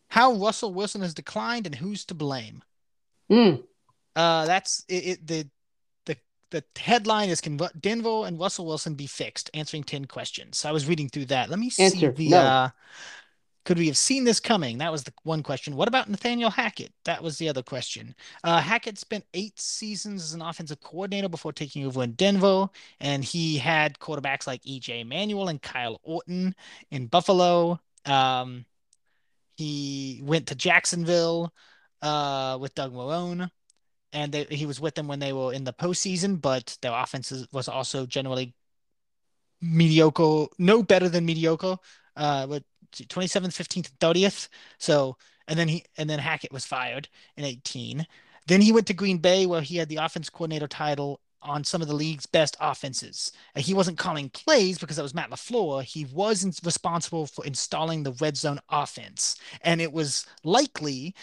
How Russell Wilson has declined and who's to blame. Mm. Uh, that's it, the the the headline is can Denver and Russell Wilson be fixed? Answering ten questions. So I was reading through that. Let me see Answer, the no. uh, could we have seen this coming? That was the one question. What about Nathaniel Hackett? That was the other question. Uh, Hackett spent eight seasons as an offensive coordinator before taking over in Denver, and he had quarterbacks like EJ Manuel and Kyle Orton in Buffalo. Um, he went to Jacksonville uh, with Doug Marrone, and they, he was with them when they were in the postseason, but their offense was also generally mediocre, no better than mediocre. Uh, with 27th, 15th, 30th. So, and then he and then Hackett was fired in 18. Then he went to Green Bay where he had the offense coordinator title on some of the league's best offenses. And he wasn't calling plays because that was Matt LaFleur. He was in- responsible for installing the red zone offense. And it was likely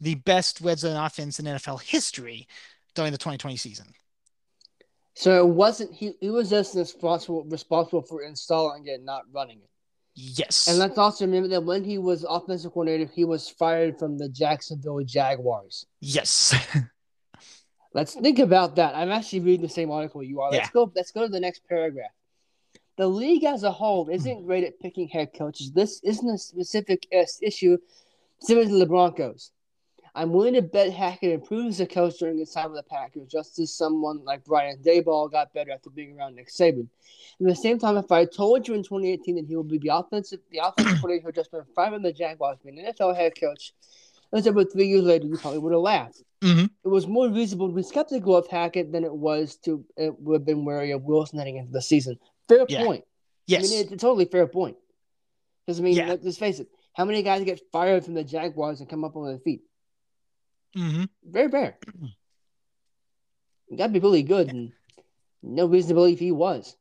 the best red zone offense in NFL history during the 2020 season. So it wasn't he. He was just responsible responsible for installing it, not running it. Yes. And let's also remember that when he was offensive coordinator, he was fired from the Jacksonville Jaguars. yes. Let's think about that. I'm actually reading the same article you are. Let's Yeah. go. Let's go to the next paragraph. The league as a whole isn't great at picking head coaches. This isn't a specific uh, issue similar to the Broncos. I'm willing to bet Hackett improves the coach during his time with the Packers, just as someone like Brian Daboll got better after being around Nick Saban. At the same time, if I told you in 2018 that he would be the offensive, the offensive coordinator who just been fired from the Jaguars, being an NFL head coach, let's say about three years later, you probably would have laughed Mhm. it was more reasonable to be skeptical of Hackett than it was to it would have been wary of Wilson heading into the season. Fair Yeah. point. Yes. I mean, it's a totally fair point. Because I mean, Yeah. let's face it, how many guys get fired from the Jaguars and come up on their feet? Hmm Very rare. Got to be really good, and no reason to believe he was.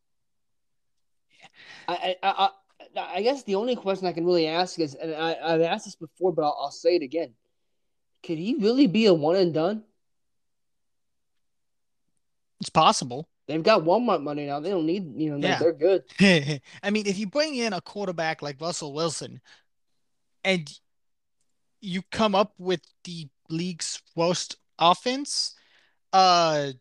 I, I, I, I, I guess the only question I can really ask is, and I, I've asked this before, but I'll, I'll say it again: Could he really be a one and done? It's possible. They've got Walmart money now. They don't need, you know, Yeah. they're good. I mean, if you bring in a quarterback like Russell Wilson and you come up with the league's worst offense, uh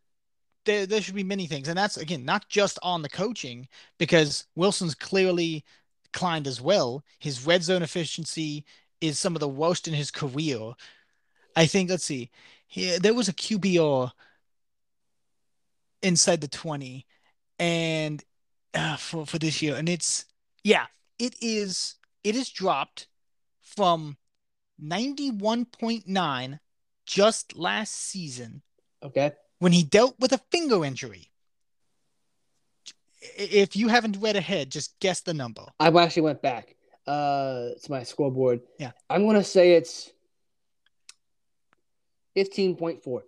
there there should be many things. And that's again not just on the coaching, because Wilson's clearly declined as well. His red zone efficiency is some of the worst in his career. I think, let's see. Here, there was a QBR inside the 20 and uh, for for this year and it's yeah it is it is dropped from 91.9 just last season Okay. when he dealt with a finger injury if you haven't read ahead just guess the number I actually went back uh to my scoreboard. Yeah. I'm gonna say it's fifteen point four.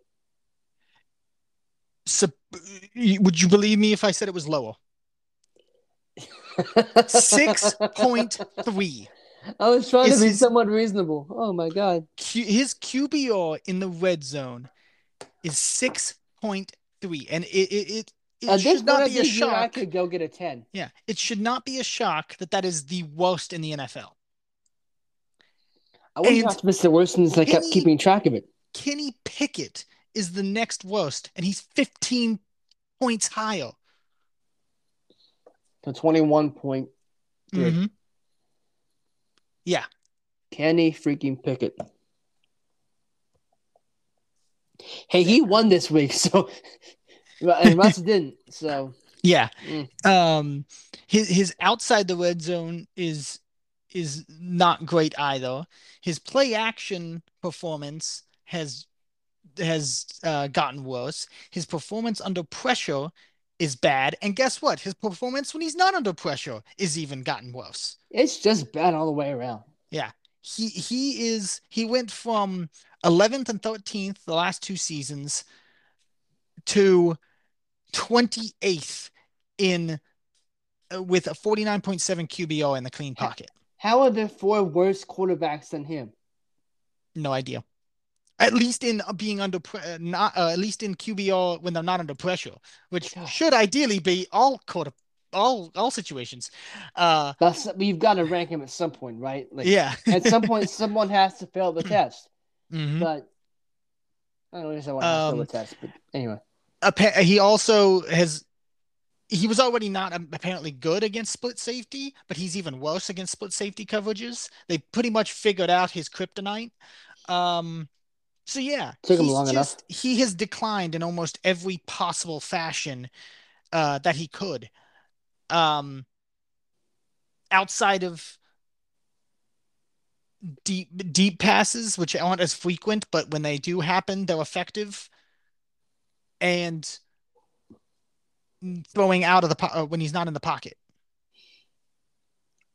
so would you believe me if I said it was lower 6.3 I was trying Is to be his- somewhat reasonable. Oh my god. Q, his QBR in the red zone is 6.3 and it it it, it should not be a shock. I could go get a ten. yeah it should not be a shock that that is the worst in the NFL I wouldn't And have to miss the worst since I kept keeping track of it. Kenny Pickett is the next worst and he's 15 points higher. To 21 point. Three. Mm-hmm. Yeah. Kenny freaking Pickett. Hey, he won this week, so and Russ didn't. So Yeah. Mm. Um his his outside the red zone is is not great either. His play action performance has has uh, gotten worse. His performance under pressure is bad. And guess what? His performance when he's not under pressure is even gotten worse. it's just bad all the way around. Yeah. He he is he went from 11th and 13th the last two seasons to 28th in uh, with a 49.7 QBR in the clean pocket. How are there four worse quarterbacks than him? No idea. At least in uh, being under pre- uh, not uh, at least in QBR when they're not under pressure, which God. should ideally be all quarter all all situations. Uh That's we've got to rank him at some point, right? Like yeah. at some point, someone has to fail the test. Mhm. But I don't know if I want to fail Um, the test, but anyway. Appa- he also has he was already not um, apparently good against split safety, but he's even worse against split safety coverages. They pretty much figured out his kryptonite. Um, so yeah, Took him long enough. he has declined in almost every possible fashion uh, that he could. Um, outside of deep deep passes, which aren't as frequent, but when they do happen, they're effective. And throwing out of the po- uh, when he's not in the pocket.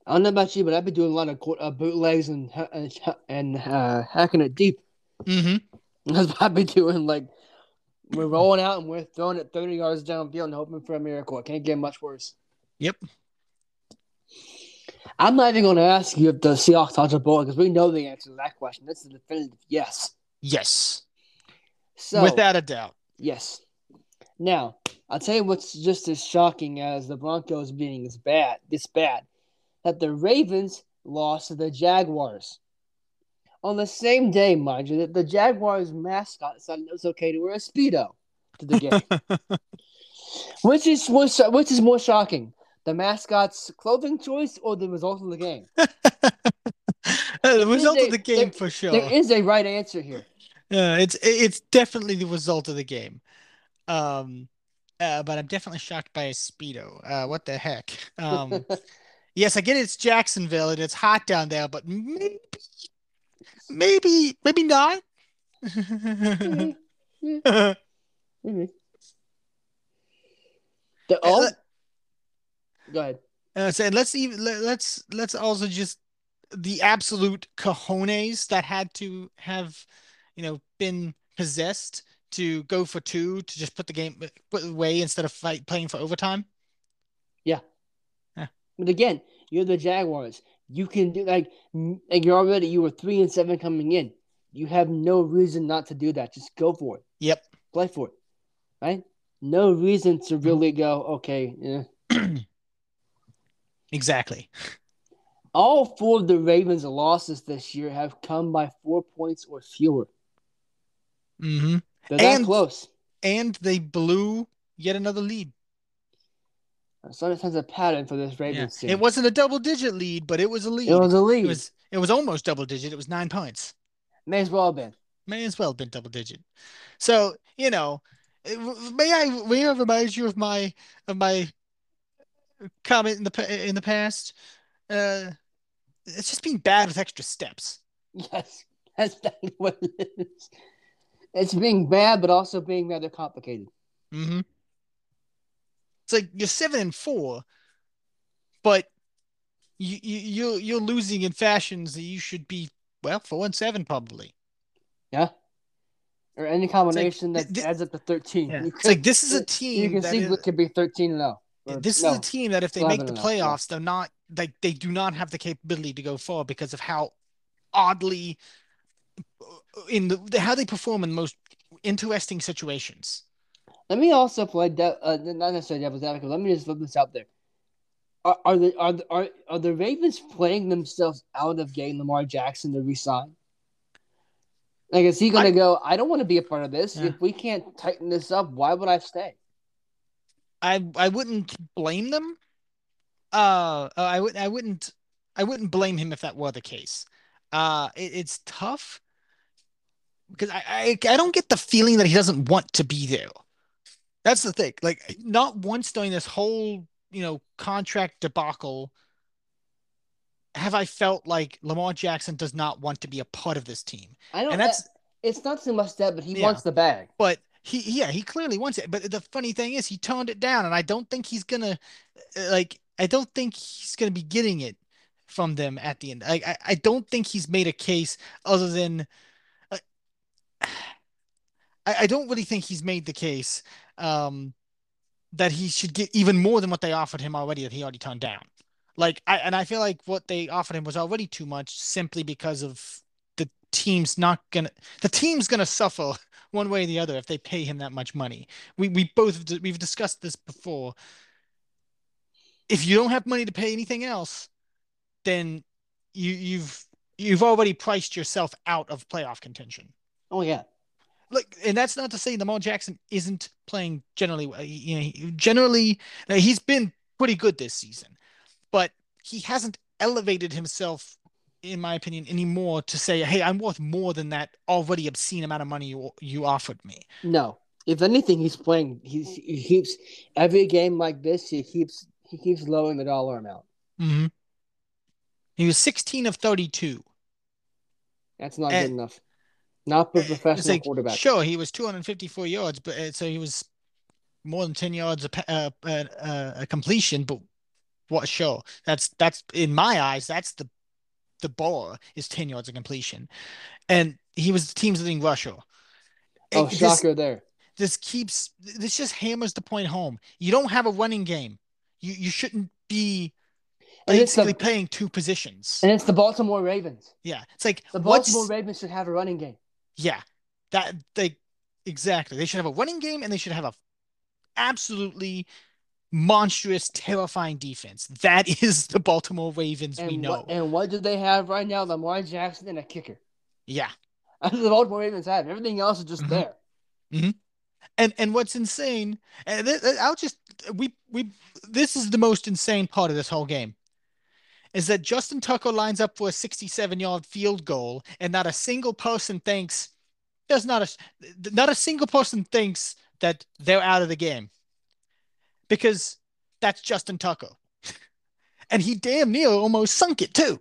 I don't know about you, but I've been doing a lot of uh, bootlegs and and, and uh, hacking it deep. Mm-hmm. That's what I've been doing. Like we're rolling out and we're throwing it 30 yards downfield and hoping for a miracle. It can't get much worse. Yep. I'm not even going to ask you if the Seahawks touch a ball because we know the answer to that question. That's a definitive yes. Yes, So without a doubt. yes. Now I'll tell you what's just as shocking as the Broncos being as bad, this bad, that the Ravens lost to the Jaguars. On the same day, mind you, that the Jaguars mascot decided it was okay to wear a speedo to the game. which is more, which is more shocking, the mascot's clothing choice or the result of the game? the result a- of the game there- for sure. There is a right answer here. Yeah, it's it's definitely the result of the game. Um, uh, but I'm definitely shocked by a speedo. Uh, what the heck? Um, yes, I get it's Jacksonville and it's hot down there, but maybe, maybe, maybe not. The, oh, Uh, go ahead. Uh, so let's even let, let's let's also just the absolute cojones that had to have, you know, been possessed to go for two to just put the game put away instead of fight playing for overtime. Yeah. yeah. But again, you're the Jaguars. You can do like like you're already you were three and seven coming in. You have no reason not to do that. Just go for it. Yep. Play for it. Right? No reason to really go, okay, yeah. Exactly. All four of the Ravens' losses this year have come by four points or fewer. Mm hmm They're that And- close. And they blew yet another lead. Sometimes a pattern for this Yeah. Ravens team. It wasn't a double digit lead, but it was a lead. It was a lead. It was it was almost double digit. It was nine points. May as well have been. May as well have been double digit. So, you know, may I may I remind you of my of my comment in the in the past? Uh, it's just being bad with extra steps. Yes, that's exactly what it is. It's being bad, but also being rather complicated. hmm It's like you're seven and four, but you you you're, you're losing in fashions that you should be well four and seven probably. Yeah. Or any combination th- that th- adds up to 13. Yeah. You It's like this is a team you can see is- what could be 13 and 0. Or- This is no. a team that if they make the oh, yeah. playoffs, they're not like they do not have the capability to go far because of how oddly uh, in the how they perform in the most interesting situations. Let me also play, de- uh, not necessarily devil's advocate. Let me just flip this out there. Are, are the are, the- are are the Ravens playing themselves out of getting Lamar Jackson to resign? Like, is he going to go? I don't want to be a part of this. Yeah. If we can't tighten this up, why would I stay? I I wouldn't blame them. Uh, I would I wouldn't I wouldn't blame him if that were the case. Uh, it, it's tough because I, I I don't get the feeling that he doesn't want to be there. That's the thing. Like not once during this whole you know contract debacle have I felt like Lamar Jackson does not want to be a part of this team. I don't. And that's it's not so much that, but he Yeah. wants the bag. but he yeah he clearly wants it but the funny thing is he toned it down and i don't think he's gonna uh, like i don't think he's gonna be getting it from them at the end like i, I don't think he's made a case other than uh, I, I don't really think he's made the case um that he should get even more than what they offered him already that he already turned down like i and i feel like what they offered him was already too much simply because of the team's not gonna the team's gonna suffer one way or the other if they pay him that much money. We we both we've discussed this before. If you don't have money to pay anything else, then you you've you've already priced yourself out of playoff contention. Oh yeah. Like, and that's not to say Lamar Jackson isn't playing generally. well. You know, he- generally he's been pretty good this season, but he hasn't elevated himself, in my opinion, anymore to say, "Hey, I'm worth more than that already obscene amount of money you you offered me." No. If anything, he's playing. He's, he keeps every game like this. He keeps he keeps lowering the dollar amount. Mm-hmm. He was 16 of 32. That's not Eh, good enough. Not a professional like, quarterback. sure, he was 254 yards, but uh, so he was more than 10 yards a, uh, uh, uh, a completion. But what? Sure, that's that's in my eyes, that's the the bar is 10 yards of completion, and he was the team's leading rusher. Oh, It- this, shocker there. this keeps this just hammers the point home. You don't have a running game. You you shouldn't be basically the playing two positions. and it's the Baltimore Ravens. Yeah, it's like The Baltimore Ravens should have a running game. Yeah, that they exactly. They should have a running game and they should have a absolutely monstrous, terrifying defense. That is the Baltimore Ravens we know. what and what do they have right now? Lamar Jackson and a kicker. Yeah. That's the Baltimore Ravens have. Everything else is just Mhm. there. And and what's insane, and th- I'll just we we this is the most insane part of this whole game. Is that Justin Tucker lines up for a 67 yard field goal, and not a single person thinks there's not a not a single person thinks that they're out of the game because that's Justin Tucker, and he damn near almost sunk it too.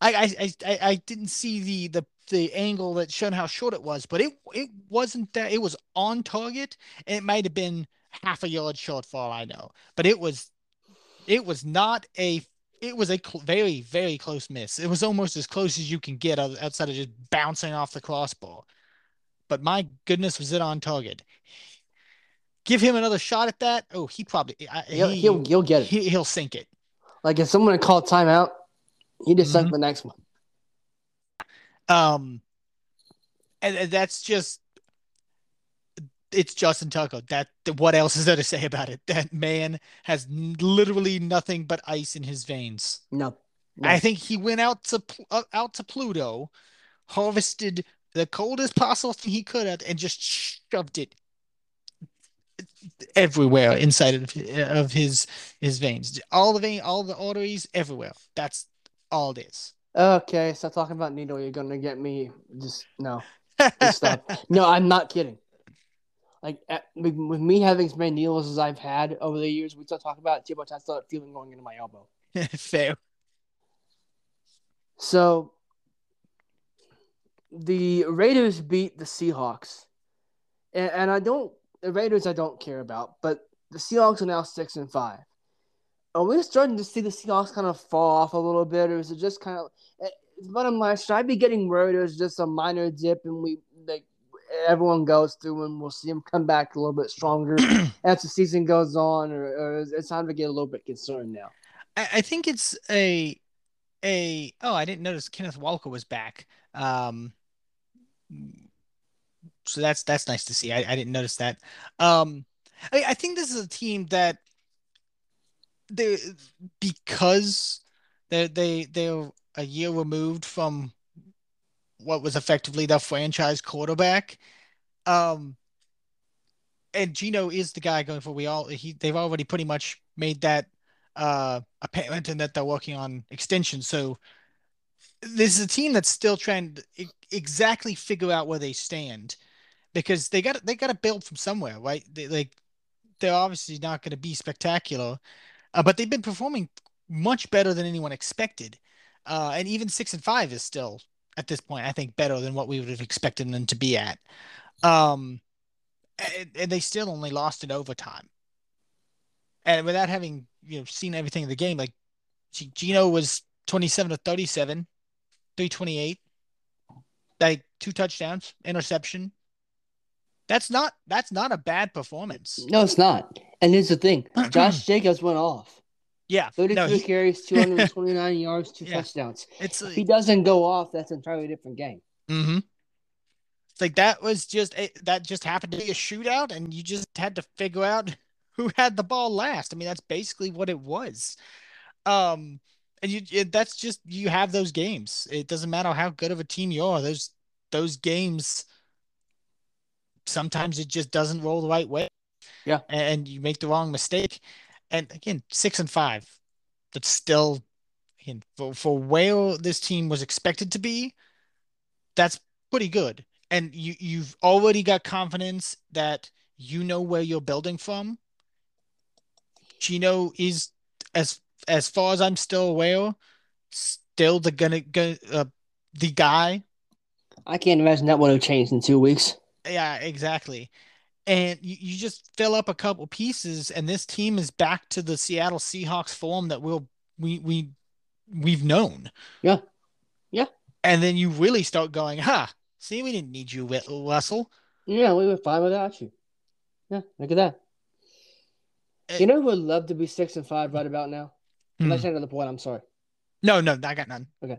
I I I, I- didn't see the the the angle that showed how short it was, but it it wasn't that it was on target, and it might have been half a yard short for all I know, but it was it was not a it was a cl- very very close miss. It was almost as close as you can get outside of just bouncing off the crossbar. But my goodness, was it on target? Give him another shot at that. Oh, he probably I, He'll, he, he'll he'll get it. he he'll sink it. Like if someone had called timeout, he just Mm-hmm. sunk the next one. Um, and, and that's just it's Justin Tucker. That what else is there to say about it? That man has n- literally nothing but ice in his veins. No. no. I think he went out to uh, out to Pluto, harvested the coldest possible thing he could have, and just shoved it everywhere inside of of his his veins. All the vein, all the arteries, everywhere. That's all it is. Okay, stop talking about needle. You're gonna get me. Just no. Just stop. no, I'm not kidding. Like at, with, me having as many needles as I've had over the years, we still talk about it too much. I start feeling going into my elbow. Fair. So the Raiders beat the Seahawks, and, and I don't. The Raiders I don't care about, but the Seahawks are now six and five. Are we starting to see the Seahawks kind of fall off a little bit, or is it just kind of? eh, Bottom line, should I be getting worried? Or is it just a minor dip, and we like everyone goes through, and we'll see them come back a little bit stronger as the season goes on, or, or is it time to get a little bit concerned now? I, I think it's a a oh I didn't notice Kenneth Walker was back. Um so that's that's nice to see. I, I didn't notice that. Um I, I think this is a team that they because they they they're a year removed from what was effectively the franchise quarterback. Um and Geno is the guy going for we all he they've already pretty much made that uh apparent and that they're working on extension. So this is a team that's still trying to exactly figure out where they stand because they got they got to build from somewhere, right? They, like they're obviously not going to be spectacular, uh, but they've been performing much better than anyone expected. Uh, and even six and five is still at this point, I think, better than what we would have expected them to be at. Um, and, they still only lost in overtime. And without having you know seen everything in the game, like Geno was twenty seven to thirty seven, three twenty eight, like two touchdowns, interception. That's not that's not a bad performance. No, it's not. And here's the thing: Josh Jacobs went off. Yeah, 32 no, he... carries, 229 yards, two yeah. touchdowns. It's if he doesn't go off, that's an entirely different game. Mm-hmm. It's like that was just a, that just happened to be a shootout, and you just had to figure out who had the ball last. I mean, that's basically what it was. Um, and you it, that's just you have those games. It doesn't matter how good of a team you are. Those those games sometimes it just doesn't roll the right way. Yeah, and you make the wrong mistake. And again, six and five. That's still again for, for where this team was expected to be. That's pretty good. And you you've already got confidence that you know where you're building from. Geno is as as far as I'm still aware, still the gonna go uh, the guy. I can't imagine that would have changed in two weeks. Yeah, exactly and you, you just fill up a couple pieces and this team is back to the Seattle Seahawks form that we'll we we we've known. Yeah. Yeah. And then you really start going, huh, see, we didn't need you, Russell. Yeah, we were fine without you. Yeah, look at that. Uh, you know who would love to be six and five right about now? Hmm. Let's end the point. I'm sorry. No, no, I got none. Okay.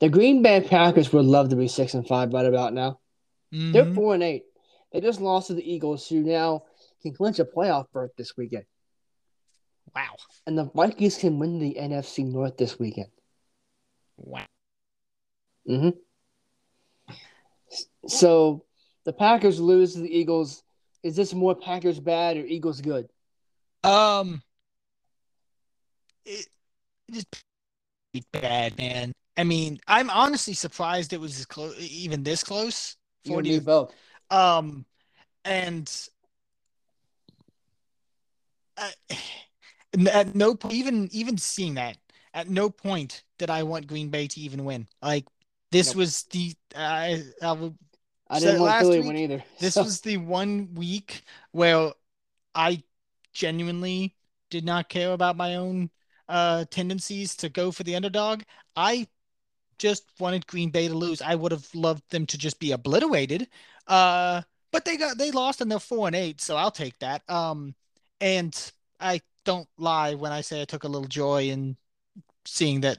The Green Bay Packers would love to be six and five right about now. Mm-hmm. They're four and eight. They just lost to the Eagles, who now can clinch a playoff berth this weekend. Wow. And the Vikings can win the NFC North this weekend. Wow. Mm-hmm. So the Packers lose to the Eagles. Is this more Packers bad or Eagles good? Um, it, just bad, man. I mean, I'm honestly surprised it was close, even this close. Forty both. Um, and uh, at no even even seeing that at no point did I want Green Bay to even win. Like this nope. was the I I, I didn't want Philly week, win either. This was the one week where I genuinely did not care about my own uh tendencies to go for the underdog. I just wanted Green Bay to lose. I would have loved them to just be obliterated. Uh, but they got they lost and they're four and eight, so I'll take that. Um, and I don't lie when I say I took a little joy in seeing that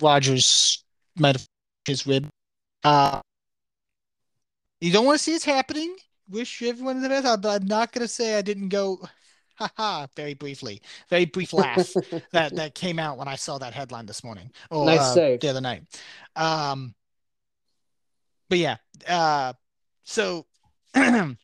Rodgers might have his rib. Uh, you don't want to see it happening. Wish everyone the best. I'm not gonna say I didn't go. Ha ha! very briefly, very brief laugh that that came out when I saw that headline this morning or nice uh, the other night. Um, but yeah, uh, so when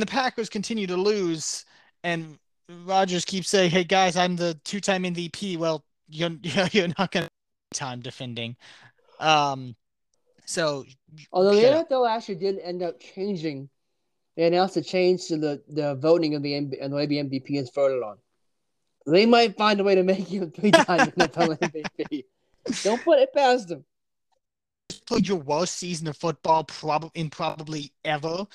the Packers continue to lose and Rodgers keeps saying, "Hey guys, I'm the two-time MVP," well, you're you're not going to time defending. Um, so although the NFL actually did end up changing, they announced a change to the, the voting of the and the way the MVP is voted on. They might find a way to make you a three-time NFL MVP. Don't put it past them played your worst season of football probably in probably ever.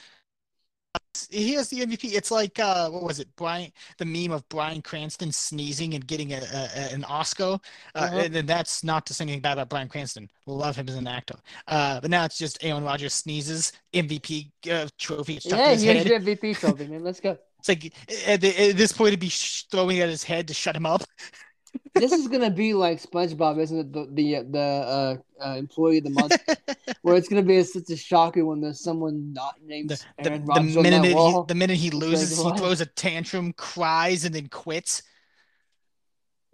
He has the MVP. It's like uh, what was it, Brian? The meme of Bryan Cranston sneezing and getting a, a an Oscar. Uh, uh-huh. and, that's not to say anything bad about Bryan Cranston. Love him as an actor. Uh, but now it's just Aaron Rodgers sneezes MVP uh, trophy. Yeah, here's head. your MVP trophy, man. Let's go. It's like at, the, at this point, to be throwing at his head to shut him up. this is gonna be like SpongeBob, isn't it? The the, the uh, uh, employee of the month, where it's gonna be a, such a shocker when there's someone not named the, the, the minute he, the minute he loses, he throws a tantrum, cries, and then quits,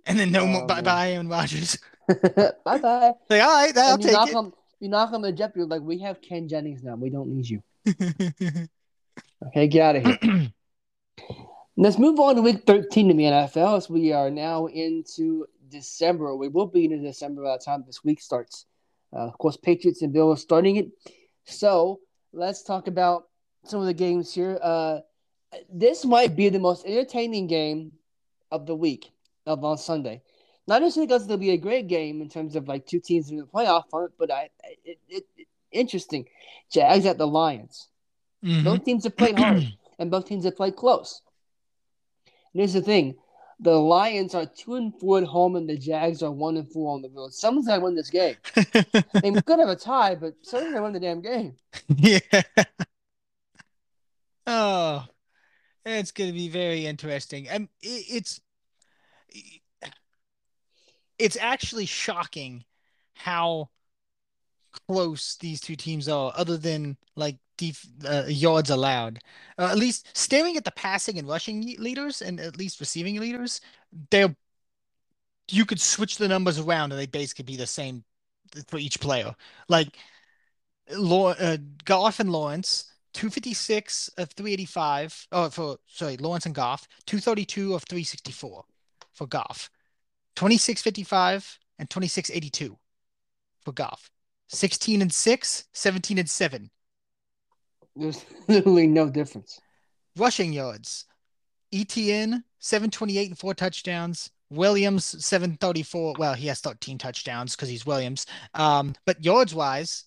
and then no oh, more. Bye bye, Aaron Rodgers. bye bye. Like all right, I'll you knock it. On, you knock on the jet, you're like, we have Ken Jennings now. We don't need you. Okay, get out of here. Let's move on to week 13 in the NFL as we are now into December. We will be into December by the time this week starts. Uh, of course, Patriots and Bills starting it. So let's talk about some of the games here. Uh, this might be the most entertaining game of the week of on Sunday. Not necessarily because it'll be a great game in terms of like two teams in the playoff hunt, but I it, it, it interesting. Jags at the Lions. Mm-hmm. Both teams have played hard, and both teams have played close. And here's the thing: the Lions are two and four at home, and the Jags are one and four on the road. Someone's got to win this game. they could have a tie, but someone's got to win the damn game. Yeah. Oh, it's going to be very interesting. Um, and it's it's actually shocking how close these two teams are, other than like def- uh, yards allowed. Uh, at least staring at the passing and rushing leaders, and at least receiving leaders, they're you could switch the numbers around and they basically be the same for each player. Like uh, Goff and Lawrence, 256 of 385. Oh, for sorry, Lawrence and Goff, 232 of 364 for Goff. 2655 and 2682 for Goff. 16 and 6, 17 and 7. There's literally no difference. Rushing yards. Etienne 728 and four touchdowns. Williams 734. Well, he has 13 touchdowns because he's Williams. Um, but yards wise,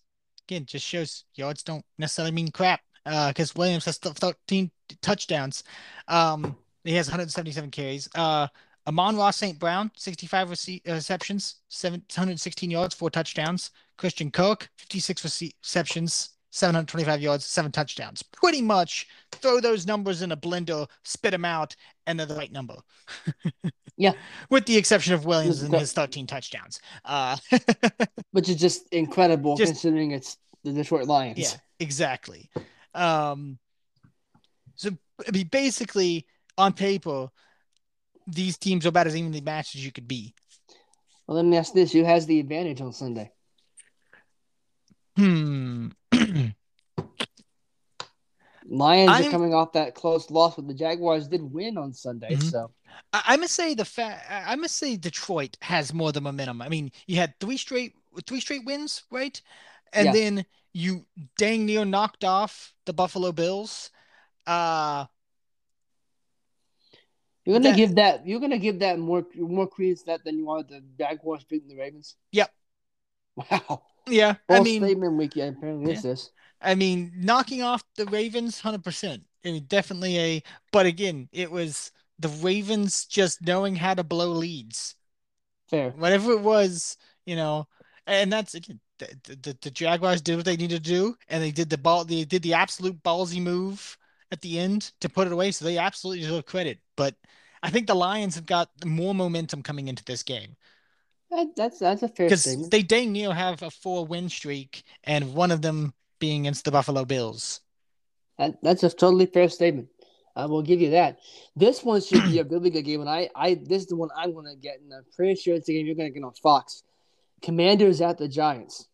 again, just shows yards don't necessarily mean crap. because uh, Williams has 13 touchdowns. Um, he has 177 carries. Uh, Amon-Ra St. Brown, 65 rece- uh, receptions, 716 yards, four touchdowns. Christian Kirk, 56 receptions, 725 yards, seven touchdowns. Pretty much throw those numbers in a blender, spit them out, and they're the right number. yeah. With the exception of Williams and his 13 touchdowns. Uh, Which is just incredible just, considering it's the Detroit Lions. Yeah, exactly. Um, so, I mean, basically, on paper, these teams are about as evenly matched as you could be. Well, let me ask this: Who has the advantage on Sunday? Hmm. Lions I'm, are coming off that close loss, but the Jaguars did win on Sunday. Mm-hmm. So I, I, must say the fa- I must say Detroit has more the momentum. I mean, you had three straight three straight wins, right? And yeah. then you dang near knocked off the Buffalo Bills. Uh you're gonna that, give that. You're gonna give that more more credence that than you are the Jaguars beating the Ravens. Yep. Wow. Yeah. I mean, statement week. Yeah, apparently yeah. is this. I mean, knocking off the Ravens, hundred percent. I mean, definitely a. But again, it was the Ravens just knowing how to blow leads. Fair. Whatever it was, you know, and that's again. The, the, the Jaguars did what they needed to do, and they did the ball. They did the absolute ballsy move at the end to put it away. So they absolutely deserve credit. But I think the Lions have got more momentum coming into this game. That, that's that's a fair statement. Because they dang near have a four win streak, and one of them being against the Buffalo Bills. That, that's a totally fair statement. I will give you that. This one should be a really good game, and I, I this is the one I'm going to get, and I'm pretty sure it's the game you're going to get on Fox. Commanders at the Giants.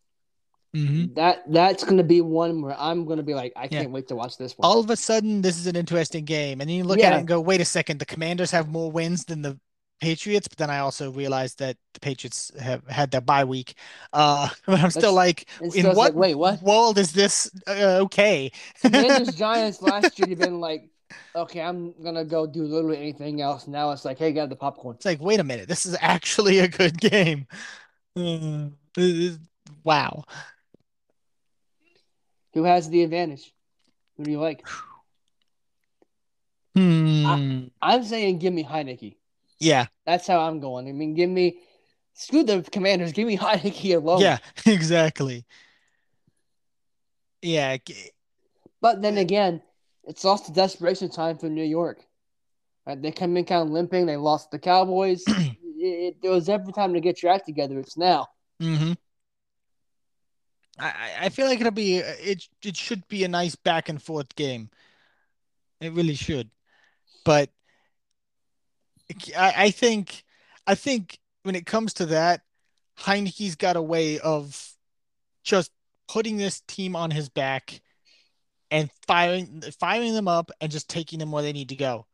Mm-hmm. That that's going to be one where I'm going to be like, I can't wait to watch this one. All of a sudden, this is an interesting game, and then you look yeah. at it and go, wait a second, the Commanders have more wins than the Patriots, but then I also realized that the Patriots have had their bye week. Uh, but I'm that's, still like, in what, like, wait, what world is this uh, okay? Commanders Giants last year you've been like, okay, I'm gonna go do literally anything else. Now it's like, hey, get the popcorn. It's like, wait a minute, this is actually a good game. Uh, wow. Who has the advantage? Who do you like? Hmm. I, am saying give me Heinicke. Yeah. That's how I'm going. I mean, give me screw the commanders, give me Heinicke alone. Yeah, exactly. Yeah. But then again, it's also desperation time for New York. Right? They come in kind of limping. They lost the Cowboys. it, it, was every time to get your act together. It's now. Mm-hmm. I, I feel like it'll be it it should be a nice back and forth game. It really should. But I, I think I think when it comes to that, Heinicke's got a way of just putting this team on his back and firing firing them up and just taking them where they need to go.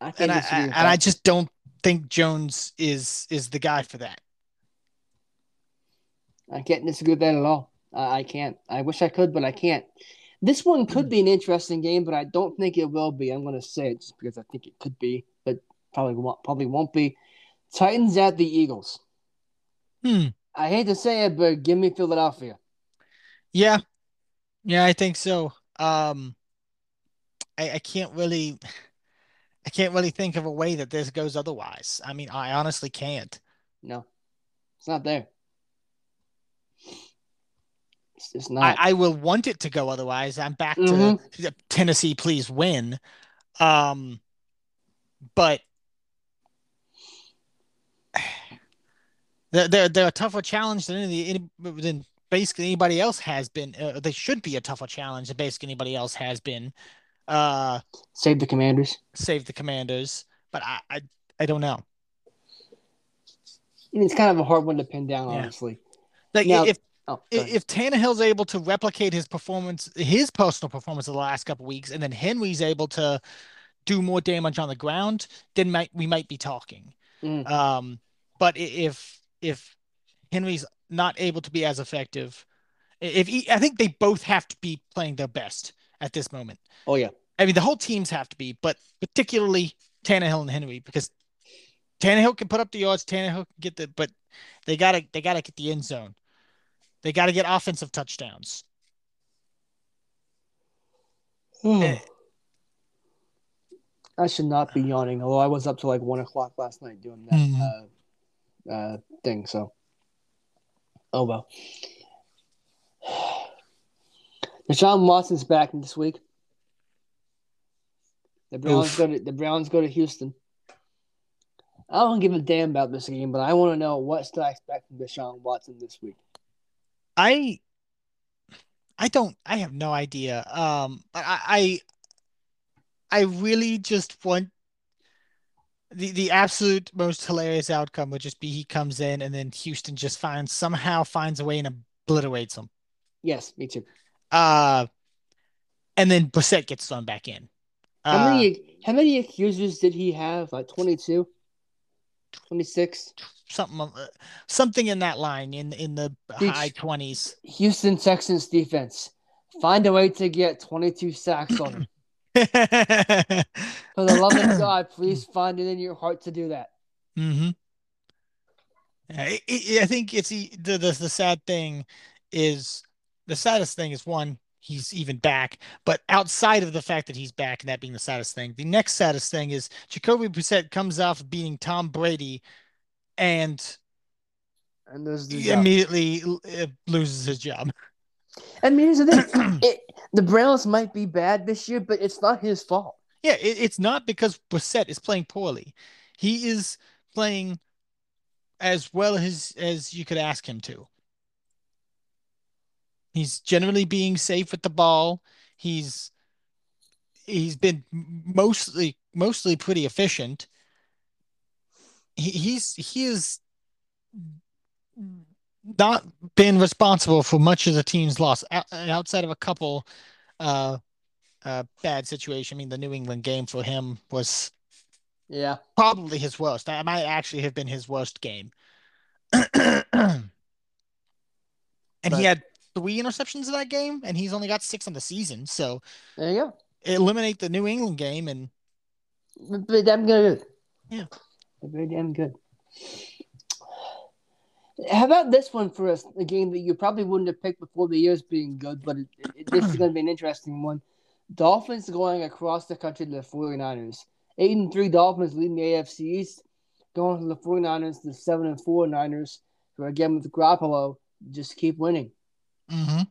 I And I, I- and I just don't think Jones is is the guy for that. I can't disagree with that at all. I I can't. I wish I could, but I can't. This one could be an interesting game, but I don't think it will be. I'm going to say it just because I think it could be, probably won't, probably won't be. Titans at the Eagles. Hmm. I hate to say it, but give me Philadelphia. Yeah. Yeah, I think so. Um I, I can't really I can't really think of a way that this goes otherwise. I mean, I honestly can't. No, it's not there. It's just I, not. I will want it to go otherwise. I'm back Mhm. to Tennessee, please win. Um, but they're they're, they're a tougher challenge than any, any than basically anybody else has been. Uh, they should be a tougher challenge than basically anybody else has been. Uh, Save the Commanders. save the Commanders, but I I, I don't know. And It's kind of a hard one to pin down, Yeah. honestly. Like Now- if Oh, if Tannehill's able to replicate his performance, his personal performance of the last couple weeks, and then Henry's able to do more damage on the ground, then might we might be talking. Mm. Um, but if if Henry's not able to be as effective, if he, I think they both have to be playing their best at this moment. oh yeah, I mean, the whole teams have to be, but particularly Tannehill and Henry because Tannehill can put up the yards, Tannehill can get the, but they gotta they gotta get the end zone. They gotta get offensive touchdowns. Eh. I should not be yawning, although I was up to like one o'clock last night doing that Mhm. uh, uh, thing. So, oh well. Deshaun Watson's back this week. The Browns Oof. go to the Browns go to Houston. I don't give a damn about this game, but I want to know what should I expect from Deshaun Watson this week. I I don't I have no idea. Um but I I I really just want the the absolute most hilarious outcome would just be he comes in and then Houston just finds somehow finds a way and obliterates him. Yes, me too. Uh and then Brissett gets thrown back in. How Uh, many how many accusers did he have? Like 22? 26? something uh, something in that line in in the Beach. high 20s. Houston Texans defense. Find a way to get 22 sacks on him. For the love of God, please find it in your heart to do that. Mm-hmm. I, think it's the, the the sad thing is the saddest thing is one he's even back, but outside of the fact that he's back and that being the saddest thing, the next saddest thing is Jacoby Brissett comes off beating Tom Brady and And immediately uh, loses his job. Mean, here's the thing. It, the Browns might be bad this year, but it's not his fault. Yeah, it, it's not because Brissett is playing poorly. He is playing as well as as you could ask him to. He's generally being safe with the ball. He's he's been mostly mostly pretty efficient. He, he's he is not been responsible for much of the team's loss outside of a couple uh uh bad situation. I mean, the New England game for him was Yeah. probably his worst. That might actually have been his worst game. and But- he had three interceptions in that game, and he's only got six on the season. So There you go. eliminate the New England game, and They're damn good. Yeah. Very damn good. How about this one for us? A game that you probably wouldn't have picked before the years being good, but it, it, this is going to be an interesting one. Dolphins going across the country to the 49ers. 8 and 3 Dolphins leading the AFC East, going to the 49ers, the 7 and 4 Niners, who again with Garoppolo just keep winning. Mhm.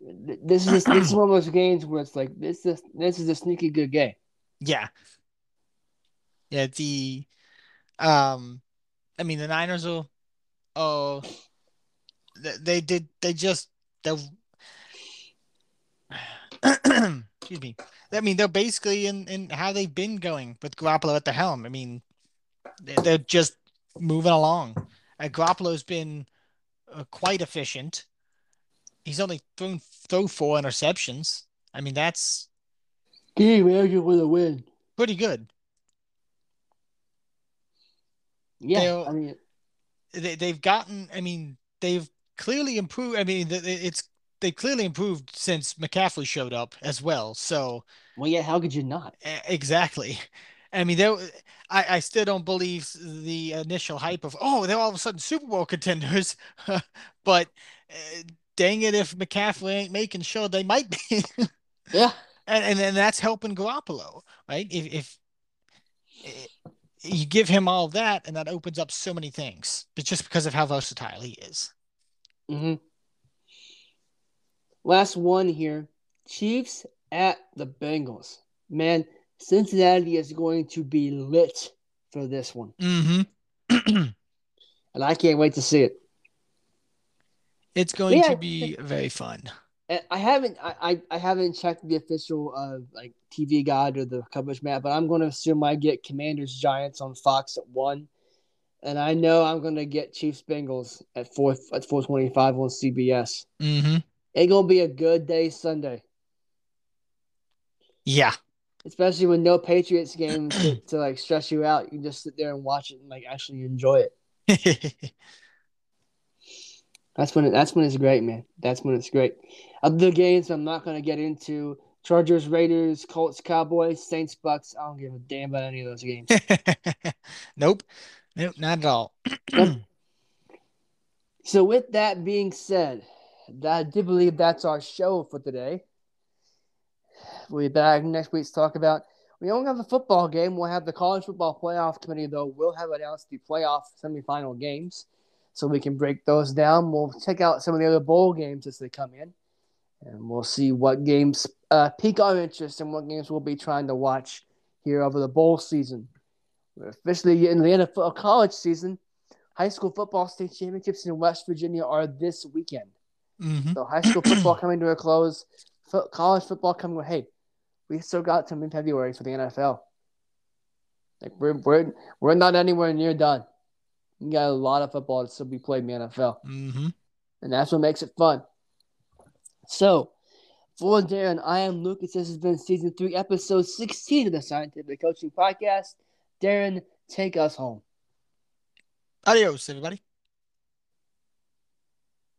This is this is one of those games where it's like this is this is a sneaky good game. yeah, yeah. The um, I mean, the Niners will. Oh, they, did. They just they. Excuse me. I mean, they're basically in in how they've been going with Garoppolo at the helm. I mean, they're, they're just moving along. Uh, Garoppolo's been uh, quite efficient. He's only thrown throw four interceptions. I mean, that's game manager with a win. Pretty good. Yeah, They'll, I mean, they they've gotten. I mean, they've clearly improved. I mean, it's they clearly improved since McCaffrey showed up as well. So, well, yeah, how could you not? Exactly. I mean, there. I, I still don't believe the initial hype of oh they're all of a sudden Super Bowl contenders, but uh, dang it if McCaffrey ain't making sure they might be. yeah, and and then that's helping Garoppolo, right? If if you give him all that, and that opens up so many things, but just because of how versatile he is. Mm-hmm. Last one here: Chiefs at the Bengals. Man, Cincinnati is going to be lit for this one. Mm-hmm. and I can't wait to see it. It's going yeah, to be very fun. I haven't I, I haven't checked the official uh like TV guide or the coverage map, but I'm going to assume I get Commanders Giants on Fox at one, and I know I'm going to get Chiefs Bengals at four at four twenty five on CBS. Mm-hmm. It's gonna be a good day Sunday. Yeah, especially with no Patriots game to, to like stress you out. You can just sit there and watch it and like actually enjoy it. That's when it, that's when it's great, man. That's when it's great. Other games I'm not gonna get into Chargers, Raiders, Colts, Cowboys, Saints, Bucs. I don't give a damn about any of those games. nope, nope, not at all. so with that being said, I do believe that's our show for today. We'll be back next week to talk about. We don't have a football game. We'll have the college football playoff committee though. We'll have announced the playoff semifinal games so we can break those down. We'll check out some of the other bowl games as they come in, and we'll see what games uh, pique our interest and what games we'll be trying to watch here over the bowl season. We're officially in the NFL college season. High school football state championships in West Virginia are this weekend. Mm-hmm. So high school football coming to a close, fo- college football coming. Hey, we still got some in February for the NFL. Like we're we're we're not anywhere near done. You got a lot of football to still be played in the NFL. Mm-hmm. And that's what makes it fun. So, for Darren, I am Lucas. This has been season three, episode 16 of the Scientific Coaching Podcast. Darren, take us home. Adios, everybody.